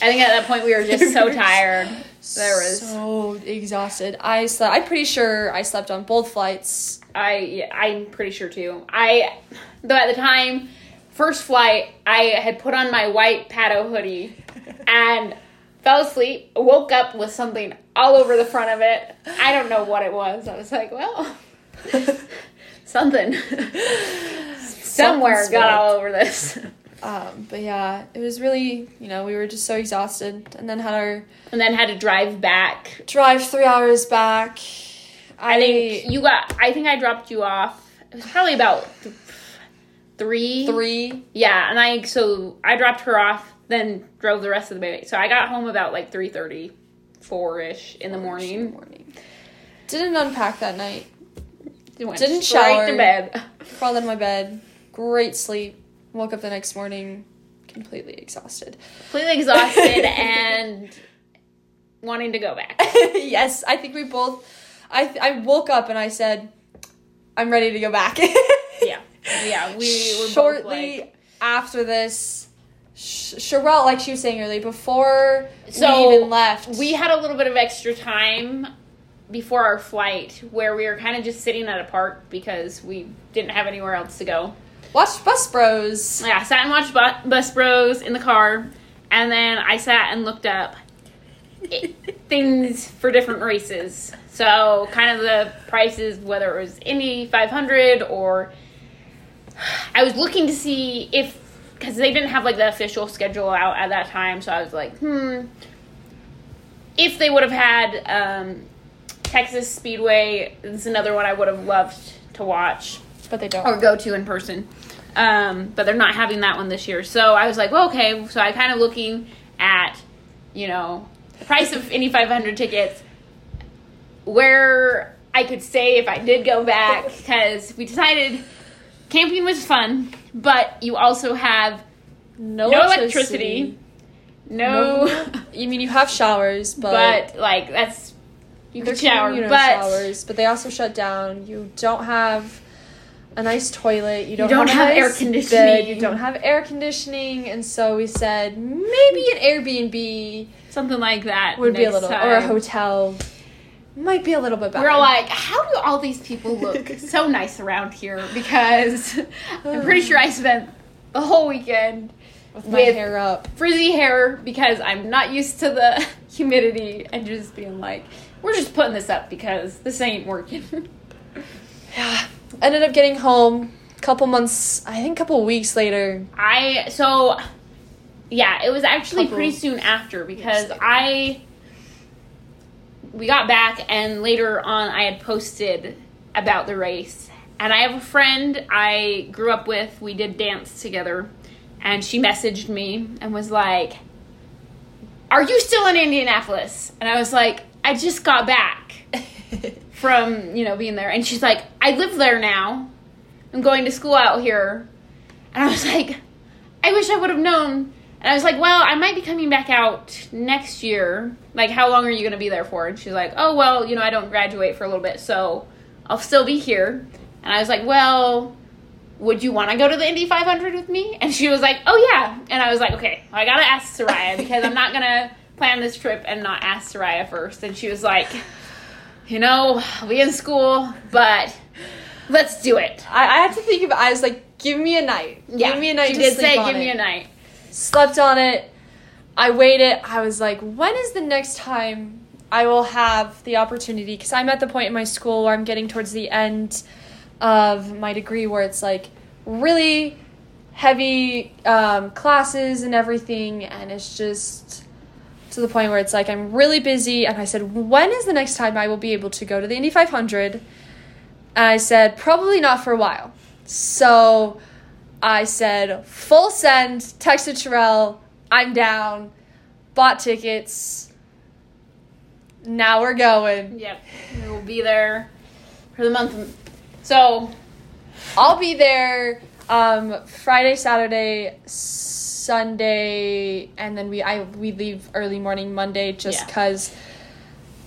Speaker 1: I think at that point we were just so tired. There was
Speaker 2: so exhausted. I slept. I'm pretty sure I slept on both flights.
Speaker 1: I yeah, I'm pretty sure too. I though at the time first flight I had put on my white Pato hoodie and fell asleep, woke up with something all over the front of it. I don't know what it was. I was like, well, something somewhere got all over this.
Speaker 2: Um, but yeah, it was really you know we were just so exhausted, and then had our
Speaker 1: And then had to drive back
Speaker 2: drive three hours back.
Speaker 1: I think you got. I think I dropped you off. It was probably about th- three.
Speaker 2: three.
Speaker 1: Yeah, and I so I dropped her off, then drove the rest of the way. So I got home about like three thirty, four ish in the morning.
Speaker 2: morning. Didn't unpack that night.
Speaker 1: Went
Speaker 2: Didn't
Speaker 1: straight
Speaker 2: shower.
Speaker 1: to bed.
Speaker 2: Crawled in my bed. Great sleep. Woke up the next morning, completely exhausted.
Speaker 1: Completely exhausted and wanting to go back.
Speaker 2: yes, I think we both. I I woke up and I said, "I'm ready to go back."
Speaker 1: Yeah, yeah. We were
Speaker 2: shortly
Speaker 1: both like,
Speaker 2: after this. Sh- Sherelle, like she was saying earlier, before
Speaker 1: So,
Speaker 2: we even left,
Speaker 1: we had a little bit of extra time before our flight where we were kind of just sitting at a park because we didn't have anywhere else to go.
Speaker 2: Watched Bus Bros.
Speaker 1: Yeah, I sat and watched Bu- Bus Bros in the car, and then I sat and looked up things for different races. So, kind of the prices, whether it was Indy 500 or I was looking to see if because they didn't have like the official schedule out at that time. So I was like, hmm, if they would have had um, Texas Speedway, it's another one I would have loved to watch
Speaker 2: But they don't.
Speaker 1: or go to in person. Um, but they're not having that one this year. So I was like, well, okay. So I kind of looking at, you know, the price of Indy 500 tickets, where I could stay if I did go back, because we decided camping was fun, but you also have
Speaker 2: no,
Speaker 1: no electricity, no,
Speaker 2: You mean you have showers, but,
Speaker 1: but like that's you can shower,
Speaker 2: communal
Speaker 1: but
Speaker 2: showers, but they also shut down. You don't have a nice toilet. You don't,
Speaker 1: don't
Speaker 2: have, a
Speaker 1: have air conditioning.
Speaker 2: Bed, you don't have air conditioning, and so we said maybe an Airbnb
Speaker 1: something like that
Speaker 2: would be a little, or a hotel might be a little bit better.
Speaker 1: We're like, how do all these people look so nice around here? Because I'm pretty sure I spent the whole weekend
Speaker 2: with my
Speaker 1: with-
Speaker 2: hair up.
Speaker 1: frizzy hair because I'm not used to the humidity and just being like, we're just putting this up because this ain't working.
Speaker 2: Yeah. Ended up getting home a couple months, I think a couple weeks later.
Speaker 1: I so yeah, it was actually
Speaker 2: Couple
Speaker 1: pretty soon after because. I we got back and later on I had posted about the race. And I have a friend I grew up with, we did dance together, and she messaged me and was like, "Are you still in Indianapolis?" And I was like, "I just got back." from you know being there. And she's like i live there now. I'm going to school out here. And i was like i wish i would have known. And i was like well i might be coming back out next year. Like how long are you going to be there for? And she's like oh well you know i don't graduate for a little bit so i'll still be here. And i was like well would you want to go to the Indy 500 with me? And she was like, oh yeah. And I was like, okay, I gotta ask Soraya because I'm not gonna plan this trip and not ask Soraya first. And she was like, you know, be in school, but let's do it.
Speaker 2: I, I had to think of it. I was like, give me a night.
Speaker 1: Yeah,
Speaker 2: give me a night
Speaker 1: She did say, give
Speaker 2: it.
Speaker 1: me a night.
Speaker 2: Slept on it. I waited. I was like, when is the next time I will have the opportunity? Because I'm at the point in my school where I'm getting towards the end of my degree where it's like really heavy um, classes and everything, and it's just to the point where it's like I'm really busy. And I said, when is the next time I will be able to go to the Indy 500? And I said, probably not for a while. So I said, full send, texted Terrell, I'm down, bought tickets. Now we're going.
Speaker 1: Yep, we will be there for the month. So
Speaker 2: I'll be there um, Friday, Saturday, Sunday, and then we I we leave early morning Monday just
Speaker 1: Yeah.
Speaker 2: because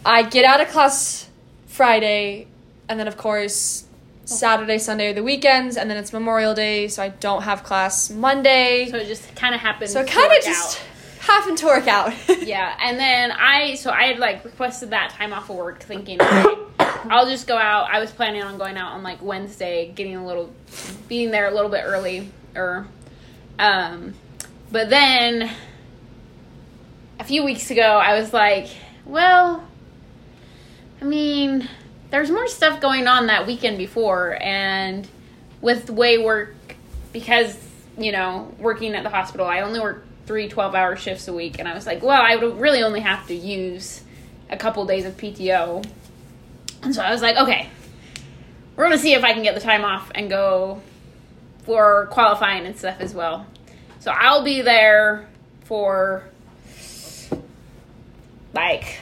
Speaker 2: I get out of class Friday, and then of course Saturday, Sunday are the weekends, and then it's Memorial Day, so I don't have class Monday.
Speaker 1: so it just kind of happens.
Speaker 2: So it kind of just happened to work out.
Speaker 1: Yeah, and then I so I had like requested that time off of work, thinking okay, I'll just go out. I was planning on going out on like Wednesday, getting a little, being there a little bit early, or, um, but then a few weeks ago I was like, well, I mean, there's more stuff going on that weekend before, and with way work, because you know working at the hospital, I only work three 12 hour shifts a week and i was like well i would really only have to use a couple days of pto and so i was like okay we're gonna see if i can get the time off and go for qualifying and stuff as well so i'll be there for like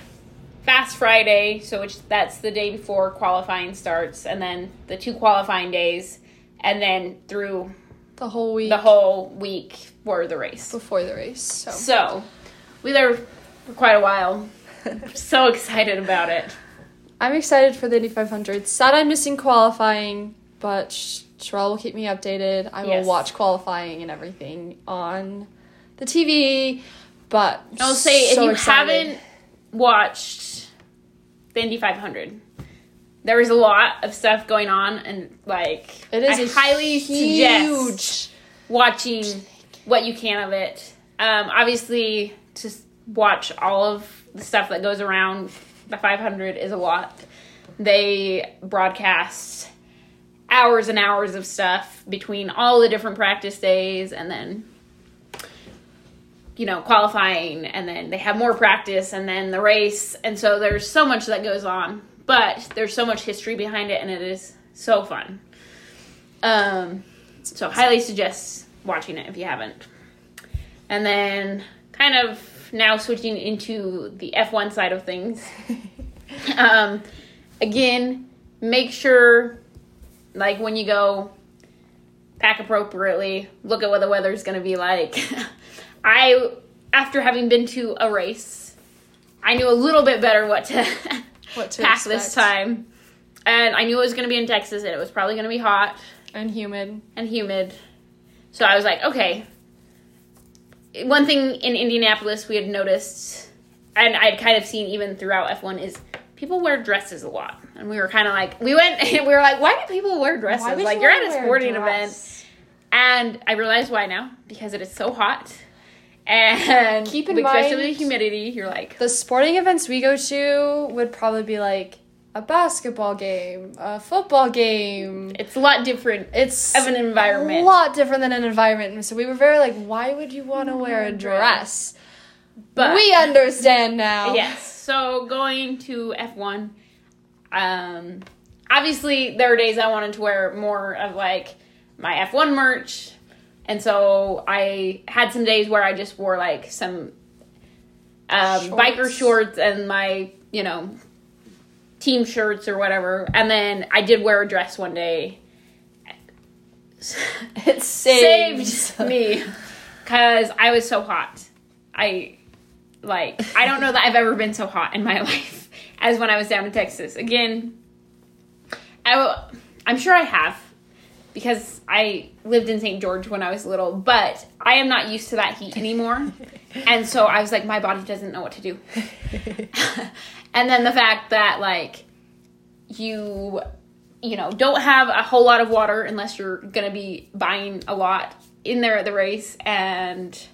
Speaker 1: fast friday so which that's the day before qualifying starts and then the two qualifying days and then through
Speaker 2: the whole week
Speaker 1: the whole week for the race
Speaker 2: before the race. So
Speaker 1: so, we there for quite a while. so excited about it.
Speaker 2: I'm excited for the Indy 500. Sad I'm missing qualifying, but Sherelle will keep me updated. I
Speaker 1: Yes.
Speaker 2: will watch qualifying and everything on the TV. But
Speaker 1: I'll say
Speaker 2: so
Speaker 1: if you
Speaker 2: excited.
Speaker 1: haven't watched the Indy 500, there is a lot of stuff going on, and like
Speaker 2: it is
Speaker 1: I highly
Speaker 2: huge.
Speaker 1: suggest watching what you can of it. Um, obviously, to watch all of the stuff that goes around the 500 is a lot. They broadcast hours and hours of stuff between all the different practice days and then you know qualifying and then they have more practice and then the race. And so there's so much that goes on but there's so much history behind it and it is so fun. Um so highly suggest watching it if you haven't. And then kind of now switching into the f1 side of things. Um again make sure like when you go pack appropriately look at what the weather's going to be like. I after having been to a race i knew a little bit better what to
Speaker 2: What to
Speaker 1: pack this time. And i knew it was going to be in texas and it was probably going to be hot
Speaker 2: And humid.
Speaker 1: and humid. So i was like okay. One thing in indianapolis we had noticed and i'd kind of seen even throughout f1 is people wear dresses a lot and we were kind of like we went and we were like why do people wear dresses like
Speaker 2: you
Speaker 1: you're at a sporting event and I realize why now because it is so hot, and
Speaker 2: Keep in
Speaker 1: especially
Speaker 2: mind-
Speaker 1: the humidity. You're like,
Speaker 2: The sporting events we go to would probably be like a basketball game, a football game.
Speaker 1: it's a lot different
Speaker 2: It's
Speaker 1: of an environment.
Speaker 2: a lot different than an environment. So we were very like, why would you want to wear a dress?
Speaker 1: But
Speaker 2: we understand now.
Speaker 1: yes, so going to F1, um, obviously there are days I wanted to wear more of like my F1 merch, and so I had some days where I just wore like some um, biker
Speaker 2: Shorts.
Speaker 1: shorts and my you know team shirts or whatever, and then I did wear a dress one day.
Speaker 2: It
Speaker 1: saved me because I was so hot. I like I don't know that I've ever been so hot in my life as when I was down in Texas. Again, I w- I'm sure I have because I lived in St. George when I was little, but I am not used to that heat anymore. and so I was like my body doesn't know what to do. and then the fact that like you you know don't have a whole lot of water unless you're gonna be buying a lot in there at the race and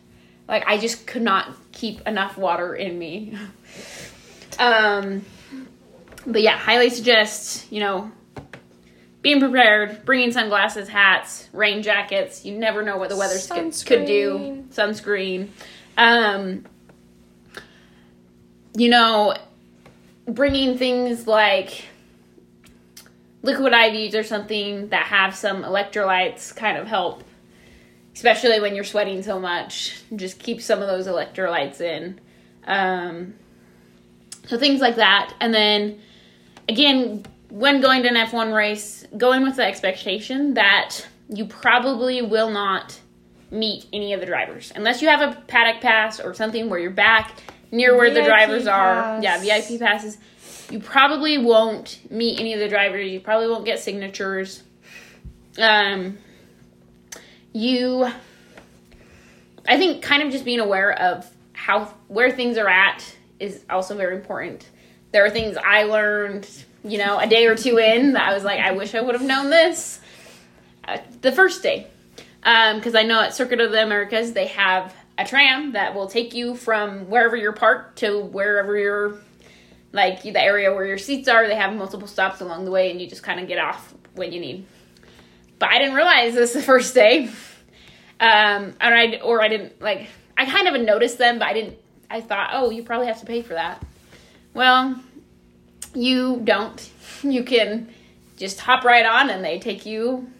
Speaker 1: like i just could not keep enough water in me um but yeah highly suggest you know being prepared bringing sunglasses hats rain jackets you never know what the weather could do sunscreen um you know bringing things like liquid IVs or something that have some electrolytes kind of help, especially when you're sweating so much. Just keep some of those electrolytes in. Um, so things like that. And then again, when going to an F1 race, going with the expectation that you probably will not meet any of the drivers unless you have a paddock pass or something where you're back near where the
Speaker 2: VIP
Speaker 1: drivers are. Yeah, VIP passes. You probably won't meet any of the drivers. You probably won't get signatures. Um, you, I think, kind of just being aware of how where things are at is also very important. There are things I learned, you know, a day or two in that I was like, I wish I would have known this uh, the first day, because I know at Circuit of the Americas they have a tram that will take you from wherever you're parked to wherever you're like the area where your seats are. They have multiple stops along the way, and you just kind of get off when you need. But I didn't realize this the first day, um, and I or I didn't like I kind of noticed them, but I didn't. I thought, oh, you probably have to pay for that. Well, you don't. You can just hop right on, and they take you,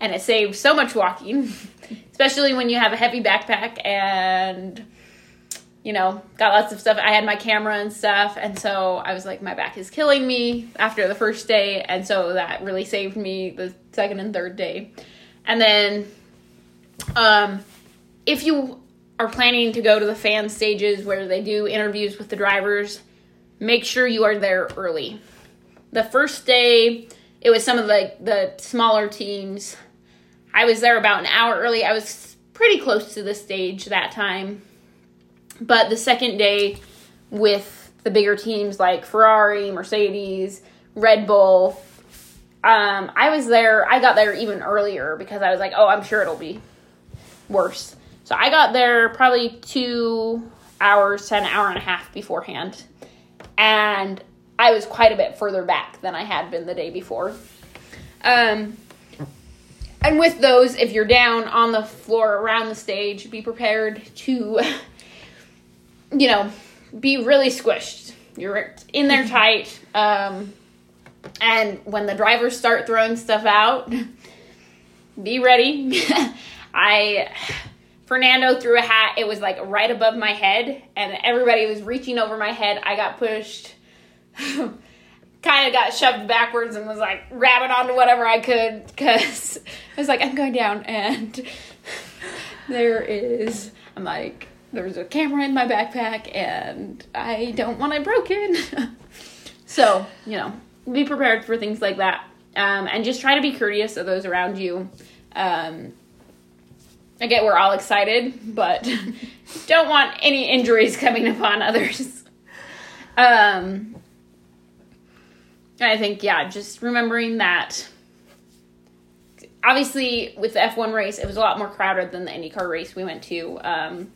Speaker 1: and it saves so much walking, especially when you have a heavy backpack and you know, got lots of stuff. I had my camera and stuff, and so I was like, my back is killing me after the first day, and so that really saved me the second and third day. And then, um, if you are planning to go to the fan stages where they do interviews with the drivers, make sure you are there early. The first day, it was some of the the smaller teams. I was there about an hour early. I was pretty close to the stage that time. But the second day with the bigger teams like Ferrari, Mercedes, Red Bull, um, I was there. I got there even earlier because I was like, oh, I'm sure it'll be worse. So I got there probably two hours an hour and a half beforehand. And I was quite a bit further back than I had been the day before. Um, and with those, if you're down on the floor around the stage, be prepared to, you know, be really squished. You're in there tight. Um, and when the drivers start throwing stuff out, be ready. I Fernando threw a hat. It was like right above my head, and everybody was reaching over my head. I got pushed, kind of got shoved backwards, and was like grabbing onto whatever I could because I was like, I'm going down, and there is. I'm like, there's a camera in my backpack, and I don't want it broken. so you know, be prepared for things like that, um, and just try to be courteous of those around you. Um, I get we're all excited, but don't want any injuries coming upon others. Um, I think, yeah, just remembering that. Obviously, with the F1 race, it was a lot more crowded than the IndyCar race we went to. Um,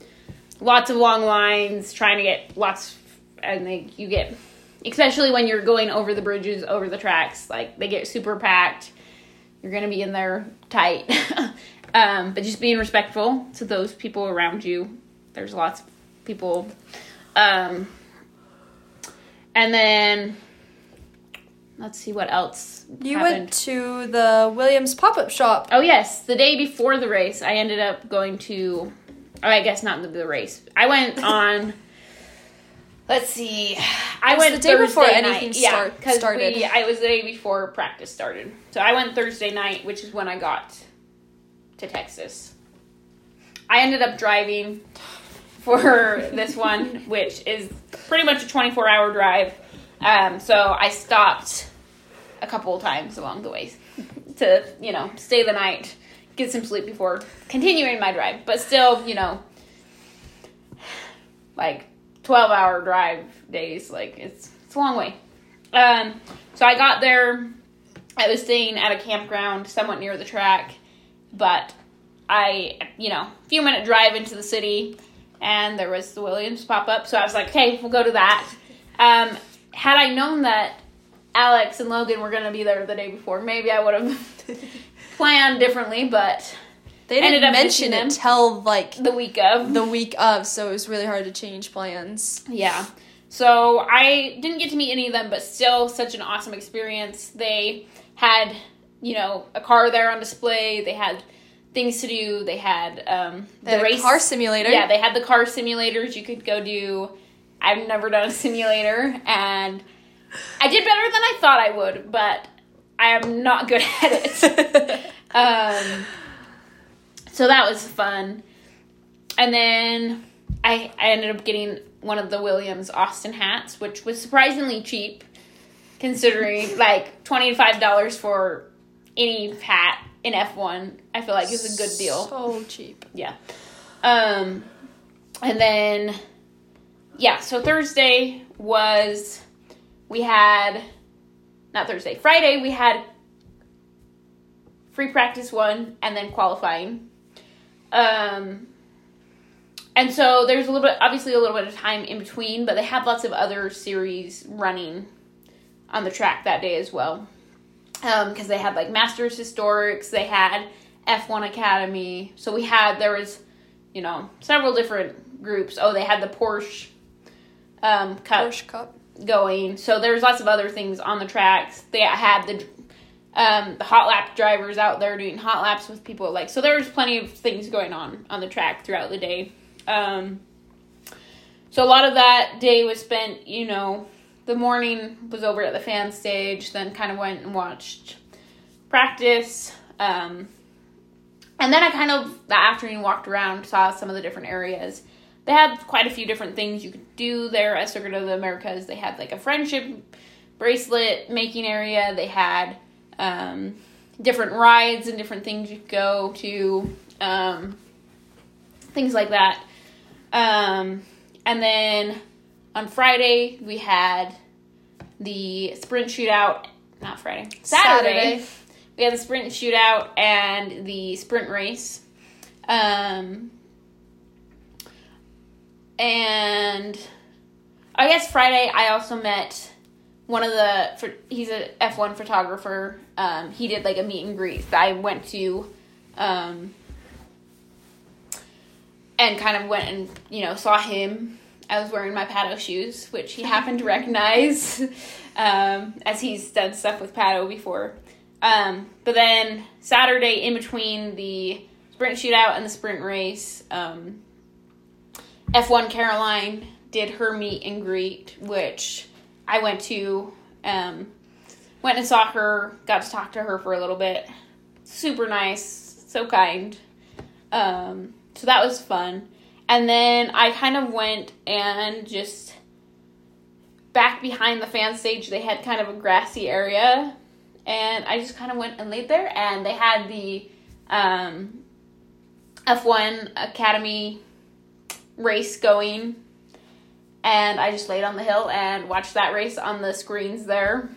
Speaker 1: lots of long lines, trying to get lots, and they, you get, especially when you're going over the bridges, over the tracks, like they get super packed. You're going to be in there tight. Um, but just being respectful to those people around you. There's lots of people. Um, and then let's see what else.
Speaker 2: You
Speaker 1: happened.
Speaker 2: went to the Williams pop up shop.
Speaker 1: Oh yes, the day before the race, I ended up going to. Oh, I guess not the, the race. I went on. Let's see. I
Speaker 2: was
Speaker 1: went
Speaker 2: the day before
Speaker 1: Thursday
Speaker 2: anything
Speaker 1: night. Yeah,
Speaker 2: start-
Speaker 1: 'cause
Speaker 2: started.
Speaker 1: We, I was the day before practice started. So I went Thursday night, which is when I got to Texas. I ended up driving for this one, which is pretty much a 24 hour drive. Um, so I stopped a couple of times along the way to, you know, stay the night, get some sleep before continuing my drive. But still, you know, like 12 hour drive days. Like it's, it's a long way. Um, so I got there. I was staying at a campground somewhat near the track, but I, you know, a few minute drive into the city, and there was the Williams pop up. So I was like, okay, we'll go to that. Um, had I known that Alex and Logan were going to be there the day before, maybe I would have planned differently. But
Speaker 2: They didn't
Speaker 1: up
Speaker 2: mention it until like
Speaker 1: the week of,
Speaker 2: the week of, so it was really hard to change plans.
Speaker 1: Yeah. So I didn't get to meet any of them, but still such an awesome experience. They had, you know, a car there on display. They had things to do. They had um,
Speaker 2: They
Speaker 1: the race
Speaker 2: car simulator.
Speaker 1: Yeah, they had the car simulators you could go do. I've never done a simulator, and I did better than I thought I would, but I am not good at it. um, so that was fun. And then I I ended up getting one of the Williams Austin hats, which was surprisingly cheap, considering like twenty five dollars for any hat in F one. I feel like is a good deal.
Speaker 2: So cheap.
Speaker 1: Yeah. Um, and then, yeah, so Thursday was, we had, not Thursday, Friday, we had free practice one and then qualifying. Um, and so there's a little bit, obviously a little bit of time in between, but they had lots of other series running on the track that day as well. Because they had like Masters Historics, they had F1 Academy. So we had, there was, you know, several different groups. Oh, they had the Porsche um, Cup
Speaker 2: Porsche Cup.
Speaker 1: going. So there's lots of other things on the tracks. They had the um, the hot lap drivers out there doing hot laps with people. Like so, there was plenty of things going on on the track throughout the day. Um, so a lot of that day was spent, you know, the morning was over at the fan stage. Then kind of went and watched practice. Um, and then I kind of the afternoon walked around, saw some of the different areas. They had quite a few different things you could do there at Circuit of the Americas. They had like a friendship bracelet making area. They had um, different rides and different things you could go to, um, things like that. Um, and then on Friday we had the sprint shootout. Not Friday, Saturday.
Speaker 2: Saturday.
Speaker 1: We had the sprint shootout and the sprint race. Um, and I guess Friday I also met one of the he's a F1 photographer. Um, he did like a meet and greet that I went to um, and kind of went and you know saw him. I was wearing my Pato shoes, which he happened to recognize um, as he's done stuff with Pato before. Um, but then Saturday, in between the sprint shootout and the sprint race, um, F1 Caroline did her meet and greet, which I went to. Um, went and saw her, got to talk to her for a little bit. Super nice, so kind. Um, so that was fun. And then I kind of went and just back behind the fan stage, they had kind of a grassy area. And I just kind of went and laid there, and they had the um, F1 Academy race going. And I just laid on the hill and watched that race on the screens there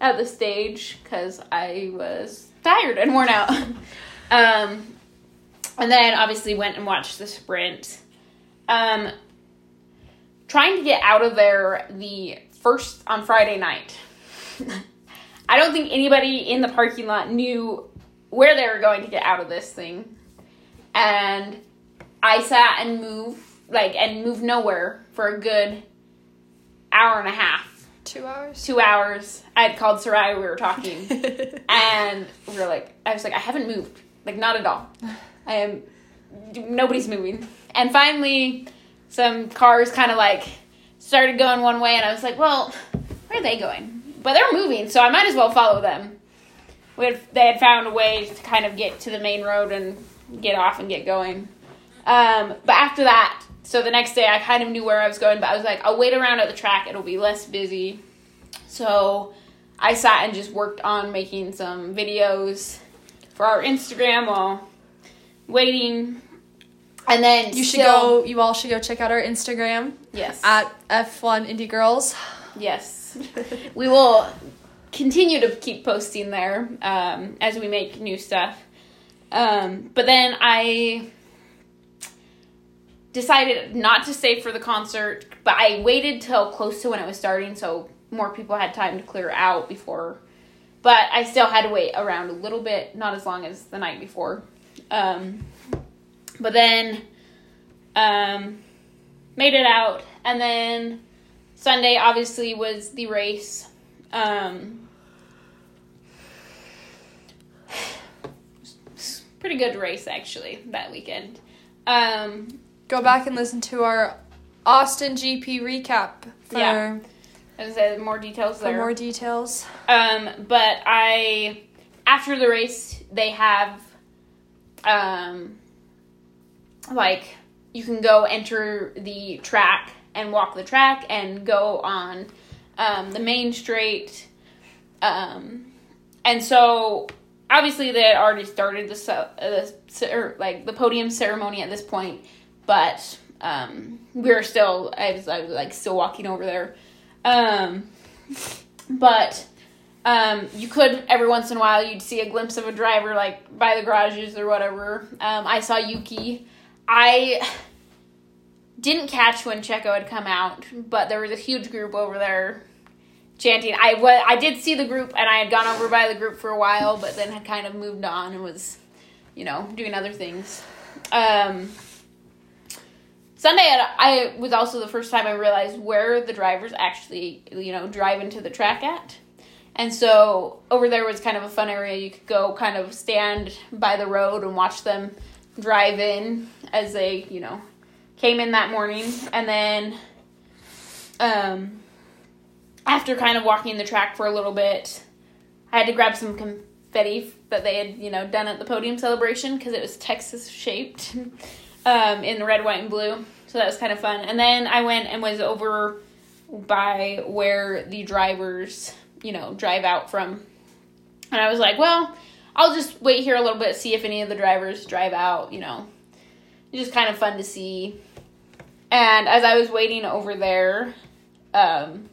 Speaker 1: at the stage because I was tired and worn out. um, and then obviously went and watched the sprint. Um, trying to get out of there the first on Friday night. I don't think anybody in the parking lot knew where they were going to get out of this thing. And I sat and moved like and moved nowhere for a good hour and a half.
Speaker 2: Two hours.
Speaker 1: Two hours. I had called Sarai, we were talking. and we were like I was like, I haven't moved. Like not at all. Am nobody's moving. And finally some cars kind of like started going one way and I was like, Well, where are they going? But they're moving, so I might as well follow them. We had, they had found a way to kind of get to the main road and get off and get going. Um, but after that, so the next day I kind of knew where I was going, but I was like, I'll wait around at the track, it'll be less busy. So I sat and just worked on making some videos for our Instagram while waiting. And then
Speaker 2: You should
Speaker 1: still-
Speaker 2: go. You all should go check out our Instagram
Speaker 1: Yes.
Speaker 2: at F1 Indy Girls.
Speaker 1: Yes. we will continue to keep posting there um, as we make new stuff. Um, but then I decided not to stay for the concert, but I waited till close to when it was starting so more people had time to clear out before. But I still had to wait around a little bit, not as long as the night before. Um, but then um, made it out, and then Sunday obviously was the race. Um, pretty good race actually that weekend. Um,
Speaker 2: Go back and listen to our Austin GP recap for,
Speaker 1: Yeah. as I said, more details
Speaker 2: for
Speaker 1: there.
Speaker 2: more details.
Speaker 1: Um, but I, after the race, they have, um, like, you can go enter the track and walk the track and go on um, the main straight. Um, and so, obviously, they had already started the, uh, the or, like the podium ceremony at this point, but um, we were still, I was, I was like still walking over there. Um, but um, you could every once in a while you'd see a glimpse of a driver like by the garages or whatever. Um, I saw Yuki. I didn't catch when Checo had come out, but there was a huge group over there chanting. I I did see the group, and I had gone over by the group for a while, but then had kind of moved on and was, you know, doing other things. Um, Sunday, I was also the first time I realized where the drivers actually, you know, drive into the track at. And so over there was kind of a fun area. You could go kind of stand by the road and watch them drive in as they, you know, came in that morning. And then um, after kind of walking the track for a little bit, I had to grab some confetti that they had, you know, done at the podium celebration because it was Texas shaped um, in the red, white, and blue. So that was kind of fun. And then I went and was over by where the drivers, you know, drive out from. And I was like, well, I'll just wait here a little bit, see if any of the drivers drive out, you know. It's just kind of fun to see. And as I was waiting over there, um,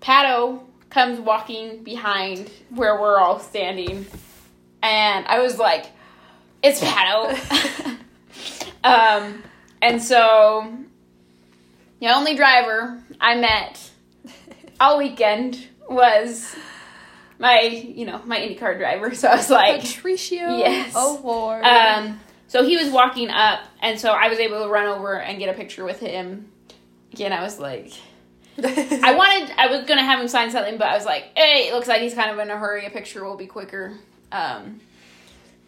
Speaker 1: Pato comes walking behind where we're all standing. And I was like, it's Pato. um, and so the only driver I met all weekend was my, you know, my IndyCar driver. So I was like,
Speaker 2: Patricio.
Speaker 1: Yes.
Speaker 2: Oh Lord.
Speaker 1: um, so he was walking up, and so I was able to run over and get a picture with him. Again, I was like, I wanted, I was gonna have him sign something, but I was like, hey, it looks like he's kind of in a hurry. A picture will be quicker. Um,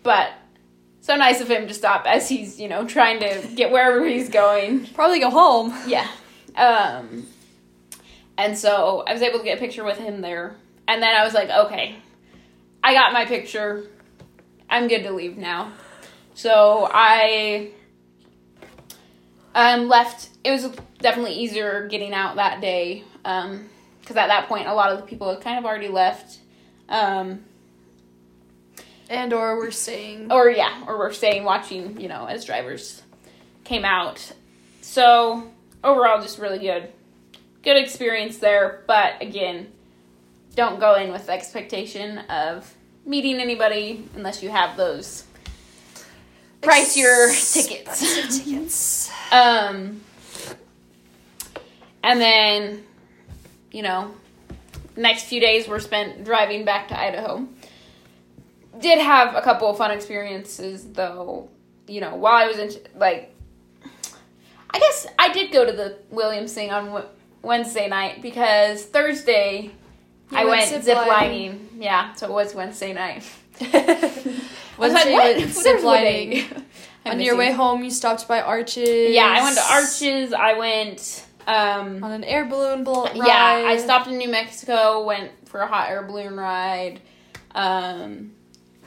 Speaker 1: but so nice of him to stop as he's, you know, trying to get wherever he's going.
Speaker 2: Probably go home.
Speaker 1: Yeah. Um, and so I was able to get a picture with him there. And then I was like, okay, I got my picture. I'm good to leave now. So I um, left. It was definitely easier getting out that day because at that point, a lot of the people had kind of already left. Um,
Speaker 2: And or we're staying.
Speaker 1: or yeah, or we're staying watching, you know, as drivers came out. So overall, just really good, good experience there. But again, don't go in with the expectation of meeting anybody unless you have those price your tickets.
Speaker 2: Tickets.
Speaker 1: Um, and then, you know, next few days were spent driving back to Idaho. Did have a couple of fun experiences though. You know, while I was in like, I guess I did go to the Williams thing on Wednesday night because Thursday
Speaker 2: You
Speaker 1: I
Speaker 2: went
Speaker 1: went
Speaker 2: zip lining.
Speaker 1: lining. Yeah, so it was Wednesday night.
Speaker 2: Wednesday
Speaker 1: like,
Speaker 2: went zip lining. On your way home, you stopped by Arches.
Speaker 1: Yeah, I went to Arches. I went. Um,
Speaker 2: on an air balloon bl- ride.
Speaker 1: yeah, I stopped in New Mexico. Went for a hot air balloon ride. Um,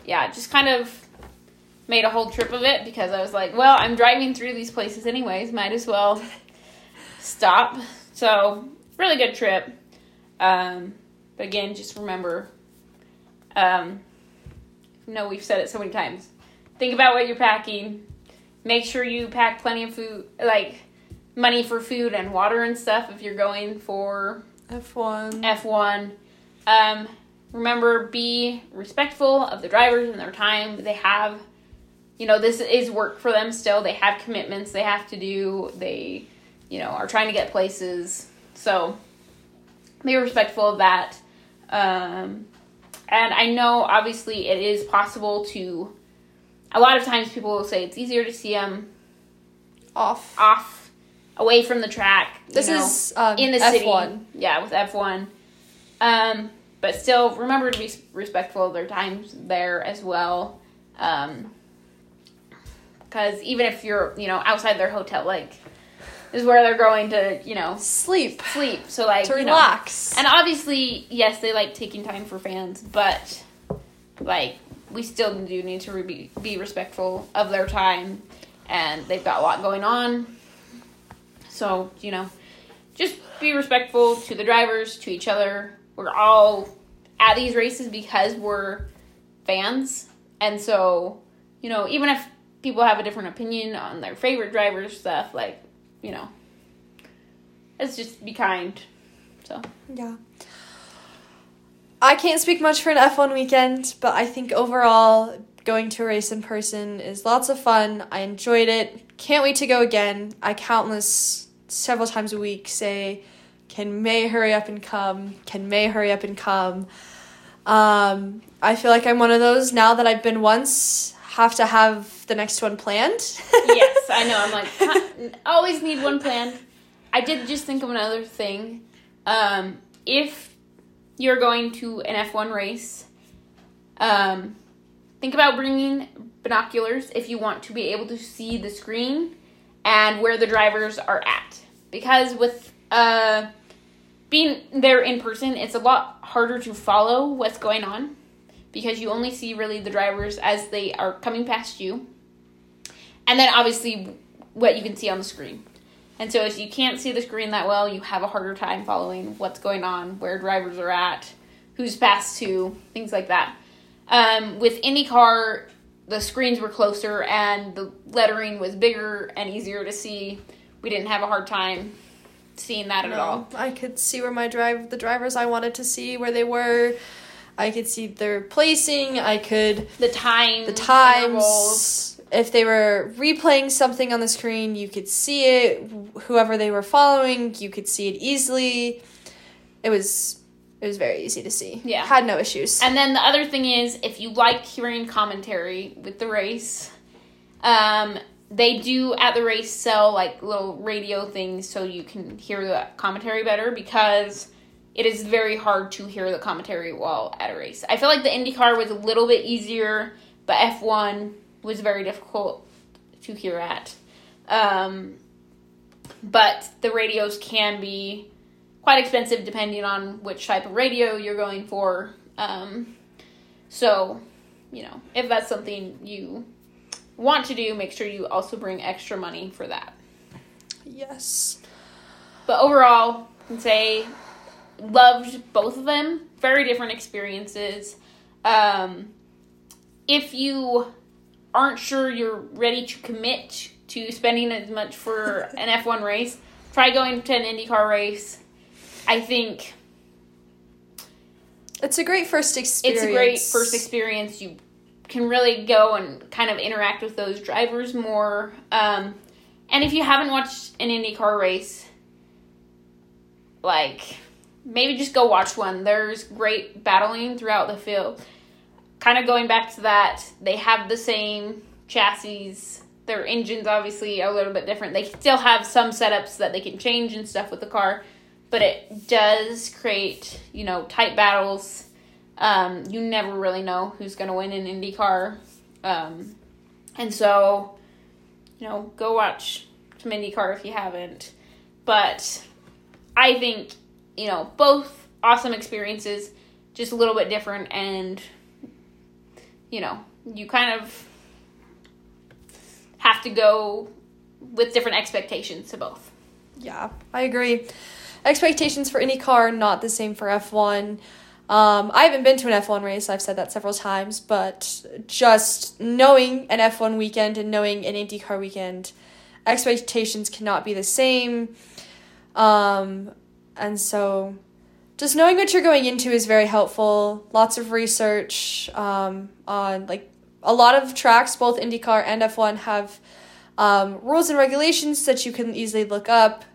Speaker 1: yeah, just kind of made a whole trip of it because I was like, well, I'm driving through these places anyways. Might as well stop. So really good trip. Um, but again, just remember. Um, no, we've said it so many times. Think about what you're packing. Make sure you pack plenty of food, like money for food and water and stuff if you're going for
Speaker 2: F1.
Speaker 1: F1. Um, remember, be respectful of the drivers and their time. They have, you know, this is work for them still. They have commitments they have to do. They, you know, are trying to get places. So be respectful of that. Um, and I know, obviously, it is possible to. A lot of times, people will say it's easier to see them
Speaker 2: Off.
Speaker 1: off, away from the track.
Speaker 2: This
Speaker 1: know
Speaker 2: is um,
Speaker 1: in the
Speaker 2: F1.
Speaker 1: city. Yeah, with F1. Um, but still, remember to be respectful of their times there as well. Um, because even if you're, you know, outside their hotel, like, is where they're going to, you know,
Speaker 2: Sleep.
Speaker 1: sleep. So, like,
Speaker 2: To
Speaker 1: you know-
Speaker 2: relax.
Speaker 1: and obviously, yes, they like taking time for fans, but, like, we still do need to be, be respectful of their time. And they've got a lot going on. So, you know, just be respectful to the drivers, to each other. We're all at these races because we're fans. And so, you know, even if people have a different opinion on their favorite drivers stuff, like, you know, let's just be kind. So,
Speaker 2: Yeah. I can't speak much for an F1 weekend, but I think overall going to a race in person is lots of fun. I enjoyed it. Can't wait to go again. I countless several times a week say, "Can May hurry up and come? Can May hurry up and come?" Um, I feel like I'm one of those now that I've been once. Have to have the next one planned.
Speaker 1: yes, I know. I'm like, always need one plan. I did just think of another thing. Um, if you're going to an F1 race, um, think about bringing binoculars if you want to be able to see the screen and where the drivers are at. Because with uh, being there in person, it's a lot harder to follow what's going on because you only see really the drivers as they are coming past you and then obviously what you can see on the screen. And so if you can't see the screen that well, you have a harder time following what's going on, where drivers are at, who's past who, things like that. Um, with IndyCar, the screens were closer and the lettering was bigger and easier to see. We didn't have a hard time seeing that at all.
Speaker 2: I could see where my drive the drivers I wanted to see where they were. I could see their placing. I could
Speaker 1: The time,
Speaker 2: the
Speaker 1: intervals.
Speaker 2: times. if they were replaying something on the screen, you could see it. Whoever they were following, you could see it easily. It was it was very easy to see.
Speaker 1: Yeah.
Speaker 2: had no issues.
Speaker 1: And then the other thing is, if you like hearing commentary with the race, um, they do at the race sell like little radio things so you can hear the commentary better because it is very hard to hear the commentary while at a race. I feel like the IndyCar was a little bit easier, but F1 was very difficult to hear at. Um, but the radios can be quite expensive depending on which type of radio you're going for. Um, so, you know, if that's something you want to do, make sure you also bring extra money for that.
Speaker 2: yes.
Speaker 1: But overall, I can say loved both of them. Very different experiences. Um, if you aren't sure you're ready to commit to spending as much for an F1 race, try going to an IndyCar race. I think
Speaker 2: It's a great first experience.
Speaker 1: it's a great first experience. You can really go and kind of interact with those drivers more. Um, and if you haven't watched an IndyCar race, like maybe just go watch one. There's great battling throughout the field. Kind of going back to that, they have the same chassis. Their engines obviously are a little bit different. They still have some setups that they can change and stuff with the car, but it does create, you know, tight battles. Um, you never really know who's going to win in IndyCar. Um, and so, you know, go watch some IndyCar if you haven't. But I think, you know, both awesome experiences, just a little bit different. And, you know, you kind of have to go with different expectations to both.
Speaker 2: Yeah, I agree. Expectations for IndyCar not the same for F1. Um, I haven't been to an F1 race, I've said that several times, but just knowing an F1 weekend and knowing an IndyCar weekend, expectations cannot be the same. Um, and so just knowing what you're going into is very helpful. Lots of research um, on like a lot of tracks, both IndyCar and F1 have um, rules and regulations that you can easily look up.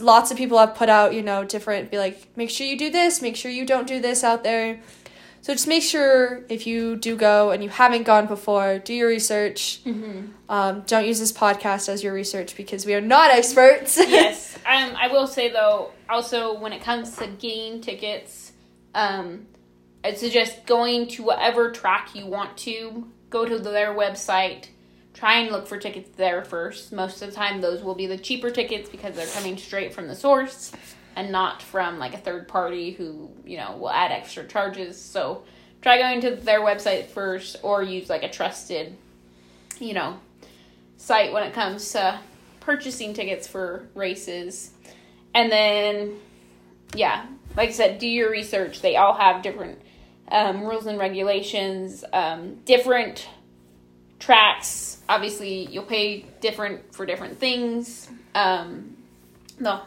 Speaker 2: Lots of people have put out, you know, different, be like, make sure you do this, make sure you don't do this out there. So just make sure if you do go and you haven't gone before, do your research. Um, don't use this podcast as your research because we are not experts.
Speaker 1: yes. Um, I will say though, also when it comes to getting tickets, um, I'd suggest going to whatever track you want to. Go to their website. Try and look for tickets there first. Most of the time, those will be the cheaper tickets because they're coming straight from the source and not from like a third party who you know will add extra charges. So try going to their website first, or use like a trusted, you know, site when it comes to purchasing tickets for races. And then, yeah, like I said, do your research. They all have different um, rules and regulations, um, different tracks. Obviously, you'll pay different for different things. Um, no,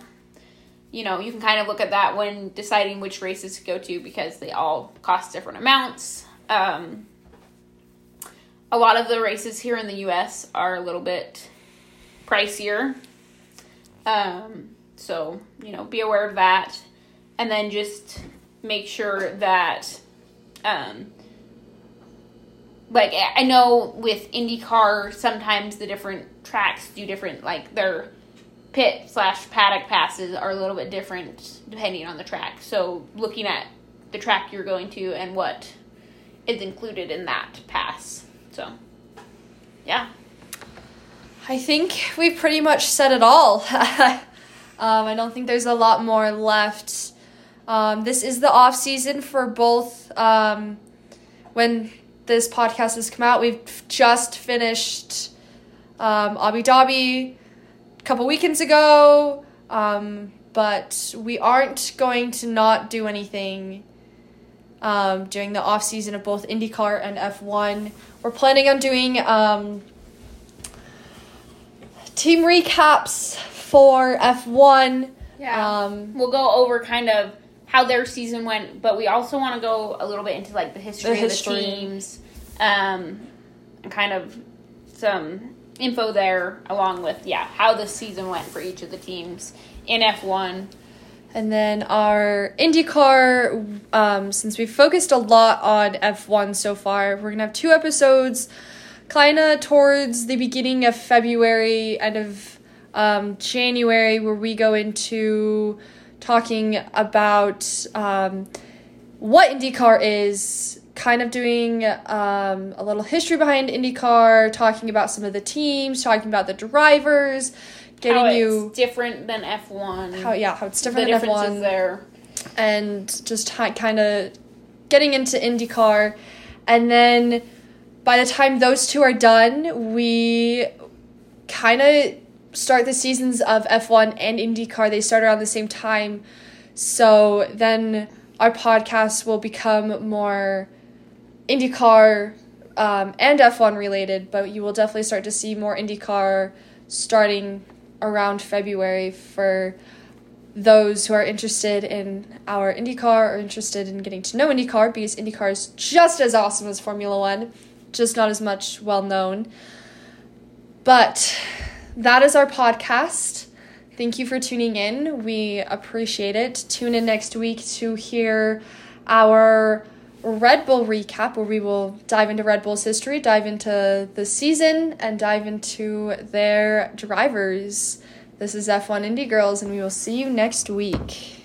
Speaker 1: you know, you can kind of look at that when deciding which races to go to because they all cost different amounts. Um, a lot of the races here in the U.S. are a little bit pricier. Um, so, you know, be aware of that. And then just make sure that, um, like, I know with IndyCar, sometimes the different tracks do different, like, their pit slash paddock passes are a little bit different depending on the track. So, looking at the track you're going to and what is included in that pass. So, yeah.
Speaker 2: I think we've pretty much said it all. um, I don't think there's a lot more left. Um, this is the off season for both. Um, when this podcast has come out, we've just finished um, Abu Dhabi couple weekends ago, um, but we aren't going to not do anything um, during the off season of both IndyCar and F1. We're planning on doing um, team recaps for F1.
Speaker 1: Yeah.
Speaker 2: Um,
Speaker 1: we'll go over kind of how their season went, but we also want to go a little bit into like the history,
Speaker 2: The
Speaker 1: of the teams, um, and kind of some info there, along with yeah how the season went for each of the teams in F one.
Speaker 2: And then our IndyCar, um, since we focused a lot on F1 so far, we're going to have two episodes kind of towards the beginning of February, end of um, January, where we go into talking about um, what IndyCar is, kind of doing um, a little history behind IndyCar, talking about some of the teams, talking about the drivers getting
Speaker 1: how it's
Speaker 2: you
Speaker 1: different than F one.
Speaker 2: how yeah how it's
Speaker 1: the
Speaker 2: different than F1
Speaker 1: there.
Speaker 2: and just hi- kind of getting into IndyCar and then by the time those two are done we kind of start the seasons of F1 and IndyCar they start around the same time so then our podcast will become more IndyCar um, and F1 related, but you will definitely start to see more IndyCar starting around February for those who are interested in our IndyCar or interested in getting to know IndyCar because IndyCar is just as awesome as Formula One, just not as much well known. But that is our podcast. Thank you for tuning in. We appreciate it. Tune in next week to hear our Red Bull recap where we will dive into Red Bull's history, dive into the season, and dive into their drivers. This is F1 Indy Girls, and we will see you next week.